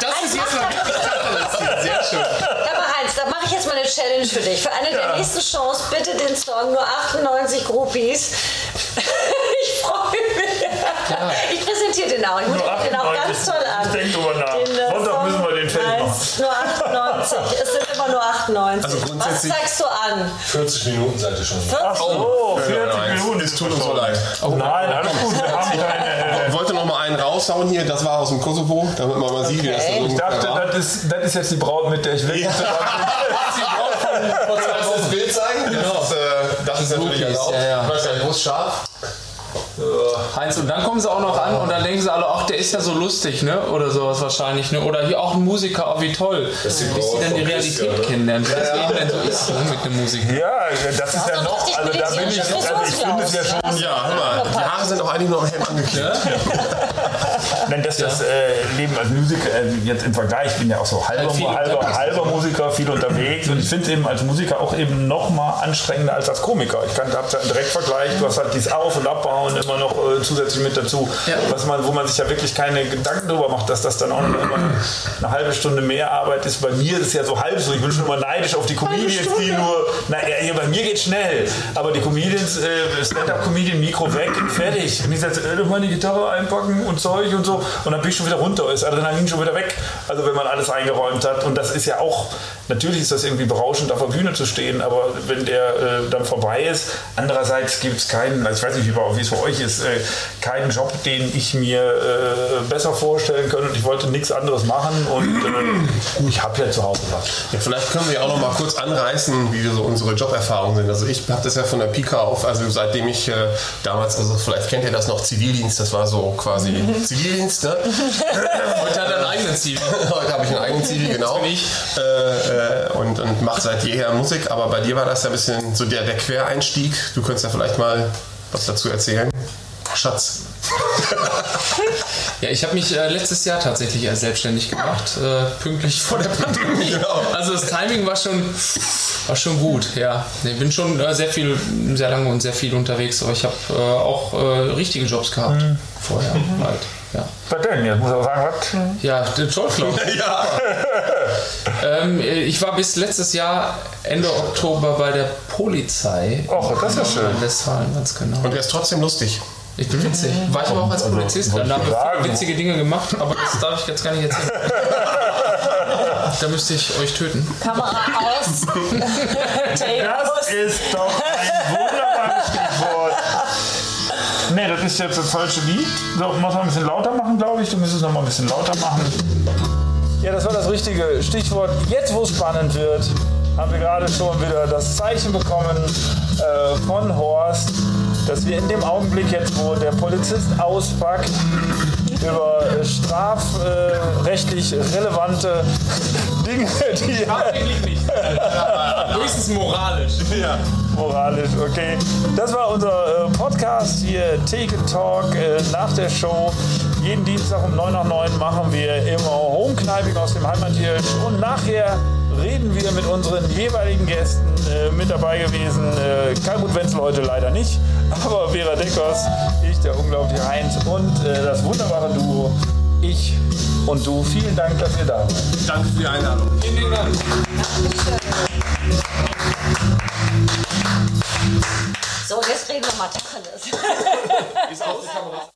[SPEAKER 3] Das ist jetzt mal wirklich Sehr schön.
[SPEAKER 5] Challenge für dich. Für eine der nächsten Shows bitte den Song nur 98 Groupies. Ich freue mich. Ich präsentiere den auch. Ich
[SPEAKER 4] Nur
[SPEAKER 5] moderiere den auch
[SPEAKER 4] 98.
[SPEAKER 5] ganz toll an.
[SPEAKER 4] Ich denk drüber nach.
[SPEAKER 5] Den, äh,
[SPEAKER 4] Sonntag
[SPEAKER 5] Song
[SPEAKER 4] müssen wir den Film machen.
[SPEAKER 5] Nur 98. Es sind immer nur 98.
[SPEAKER 2] Also
[SPEAKER 5] Was zeigst du an?
[SPEAKER 6] 40 Minuten seid ihr schon.
[SPEAKER 5] 40?
[SPEAKER 4] Oh, 40
[SPEAKER 2] Nein,
[SPEAKER 4] Minuten.
[SPEAKER 2] Es tut uns so leid.
[SPEAKER 4] Nein, alles gut. Wir haben keine.
[SPEAKER 2] Ich wollte noch mal einen raushauen hier, das war aus dem Kosovo, damit man mal sieht, wie das da so
[SPEAKER 4] Ich dachte, das ist, das ist jetzt die Braut, mit der ich will.
[SPEAKER 6] Kannst du das Bild zeigen?
[SPEAKER 2] Das ist, äh, das ist natürlich erlaubt.
[SPEAKER 3] ja, ja.
[SPEAKER 6] Ich weiß gar nicht, wo ist scharf?
[SPEAKER 3] Heinz, und dann kommen sie auch noch an und dann denken sie alle, ach, der ist ja so lustig, ne? Oder sowas wahrscheinlich, ne? Oder hier auch ein Musiker, oh, wie toll. Bis
[SPEAKER 6] die
[SPEAKER 3] sie dann die Realität
[SPEAKER 6] Christian, ne?
[SPEAKER 3] kennenlernen, wie das Leben denn so ist, ne? Mit dem Musiker.
[SPEAKER 4] Ja, das ist ja
[SPEAKER 5] doch
[SPEAKER 4] noch. Also da bin ich, also ich finde es ja schon.
[SPEAKER 2] Ja, hör mal, die Haare sind auch eigentlich nur am Helm angeklebt.
[SPEAKER 4] Nein, dass das äh, Leben als Musiker, äh, jetzt im Vergleich, ich bin ja auch so halber,
[SPEAKER 3] Halt viel
[SPEAKER 4] halber, halber Musiker, viel unterwegs und ich finde es eben als Musiker auch eben noch mal anstrengender als als Komiker. Ich kann habe da einen Direktvergleich, du hast halt dieses Auf- und Abbauen immer noch äh, zusätzlich mit dazu,
[SPEAKER 3] Ja.
[SPEAKER 4] was man, wo man sich ja wirklich keine Gedanken darüber macht, dass das dann auch noch immer eine halbe Stunde mehr Arbeit ist. Bei mir ist es ja so halb so, ich bin schon immer neidisch auf die Comedians, die nur, na ja, hier, bei mir geht schnell, aber die Comedians, äh, Stand-Up-Comedian, Mikro weg, fertig. Und ich sage, äh, meine Gitarre einpacken und Zeug und so und dann bin ich schon wieder runter, ist Adrenalin schon wieder weg. Also wenn man alles eingeräumt hat. Und das ist ja auch, natürlich ist das irgendwie berauschend auf der Bühne zu stehen, aber wenn der äh, dann vorbei ist, andererseits gibt es keinen, also ich weiß nicht, wie es für euch ist, äh, keinen Job, den ich mir äh, besser vorstellen könnte und ich wollte nichts anderes machen. Und äh, ich habe ja zu Hause was.
[SPEAKER 2] Ja, vielleicht können wir auch noch mal kurz anreißen, wie so unsere Joberfahrungen sind. Also ich habe das ja von der Pika auf, also seitdem ich äh, damals, also vielleicht kennt ihr das noch, Zivildienst, das war so quasi Zivildienst, ne?
[SPEAKER 3] Heute hat er einen eigenen Ziel.
[SPEAKER 2] Heute habe ich einen eigenen Zivi, genau.
[SPEAKER 3] bin ich.
[SPEAKER 2] Äh, äh, und, und mache seit jeher Musik, aber bei dir war das ja ein bisschen so der, der Quereinstieg. Du könntest ja vielleicht mal was dazu erzählen. Schatz.
[SPEAKER 3] Ja, ich habe mich äh, letztes Jahr tatsächlich erst selbstständig gemacht, äh, pünktlich vor der Pandemie.
[SPEAKER 2] Genau.
[SPEAKER 3] Also das Timing war schon, war schon gut, ja. Ich bin schon äh, sehr viel, sehr lange und sehr viel unterwegs, aber ich habe äh, auch äh, richtige Jobs gehabt vorher halt. Ja,
[SPEAKER 4] Was denn? Jetzt muss ich auch sagen, was?
[SPEAKER 3] ja der Zollklaus.
[SPEAKER 2] Ja.
[SPEAKER 3] ähm, ich war bis letztes Jahr Ende Oktober bei der Polizei.
[SPEAKER 4] Och, das ist ja schön.
[SPEAKER 3] In Westfalen, ganz genau.
[SPEAKER 2] Und er ist trotzdem lustig.
[SPEAKER 3] Ich bin witzig. War ich aber auch als Polizist.
[SPEAKER 4] wollte
[SPEAKER 3] Da
[SPEAKER 4] ich
[SPEAKER 3] haben wir witzige Dinge gemacht, aber das darf ich jetzt gar nicht erzählen. Da müsste ich euch töten.
[SPEAKER 5] Kamera aus.
[SPEAKER 4] Das ist doch Nee, das ist jetzt das falsche Lied. So, muss man ein bisschen lauter machen, glaube ich. Du müsstest noch mal ein bisschen lauter machen. Ja, das war das richtige Stichwort. Jetzt, wo es spannend wird, haben wir gerade schon wieder das Zeichen bekommen äh, von Horst, dass wir in dem Augenblick jetzt, wo der Polizist auspackt, über äh, strafrechtlich relevante Dinge, die
[SPEAKER 3] Tatsächlich nicht. Höchstens moralisch.
[SPEAKER 4] ja, moralisch, okay. Das war unser äh, Podcast hier, Take and Talk, äh, nach der Show. Jeden Dienstag um 9 nach 9 machen wir immer Homekneiping aus dem Heimathirsch und nachher reden wir mit unseren jeweiligen Gästen äh, mit dabei gewesen. Äh, Kalmut Wenzel heute leider nicht, aber Vera Deckers, ich, der unglaubliche Heinz und äh, das wunderbare Duo, ich und du. Vielen Dank, dass ihr da wart.
[SPEAKER 2] Danke für die Einladung.
[SPEAKER 3] Vielen, Dank.
[SPEAKER 5] So, jetzt reden wir mal Tacheles.
[SPEAKER 2] Ist Kamera.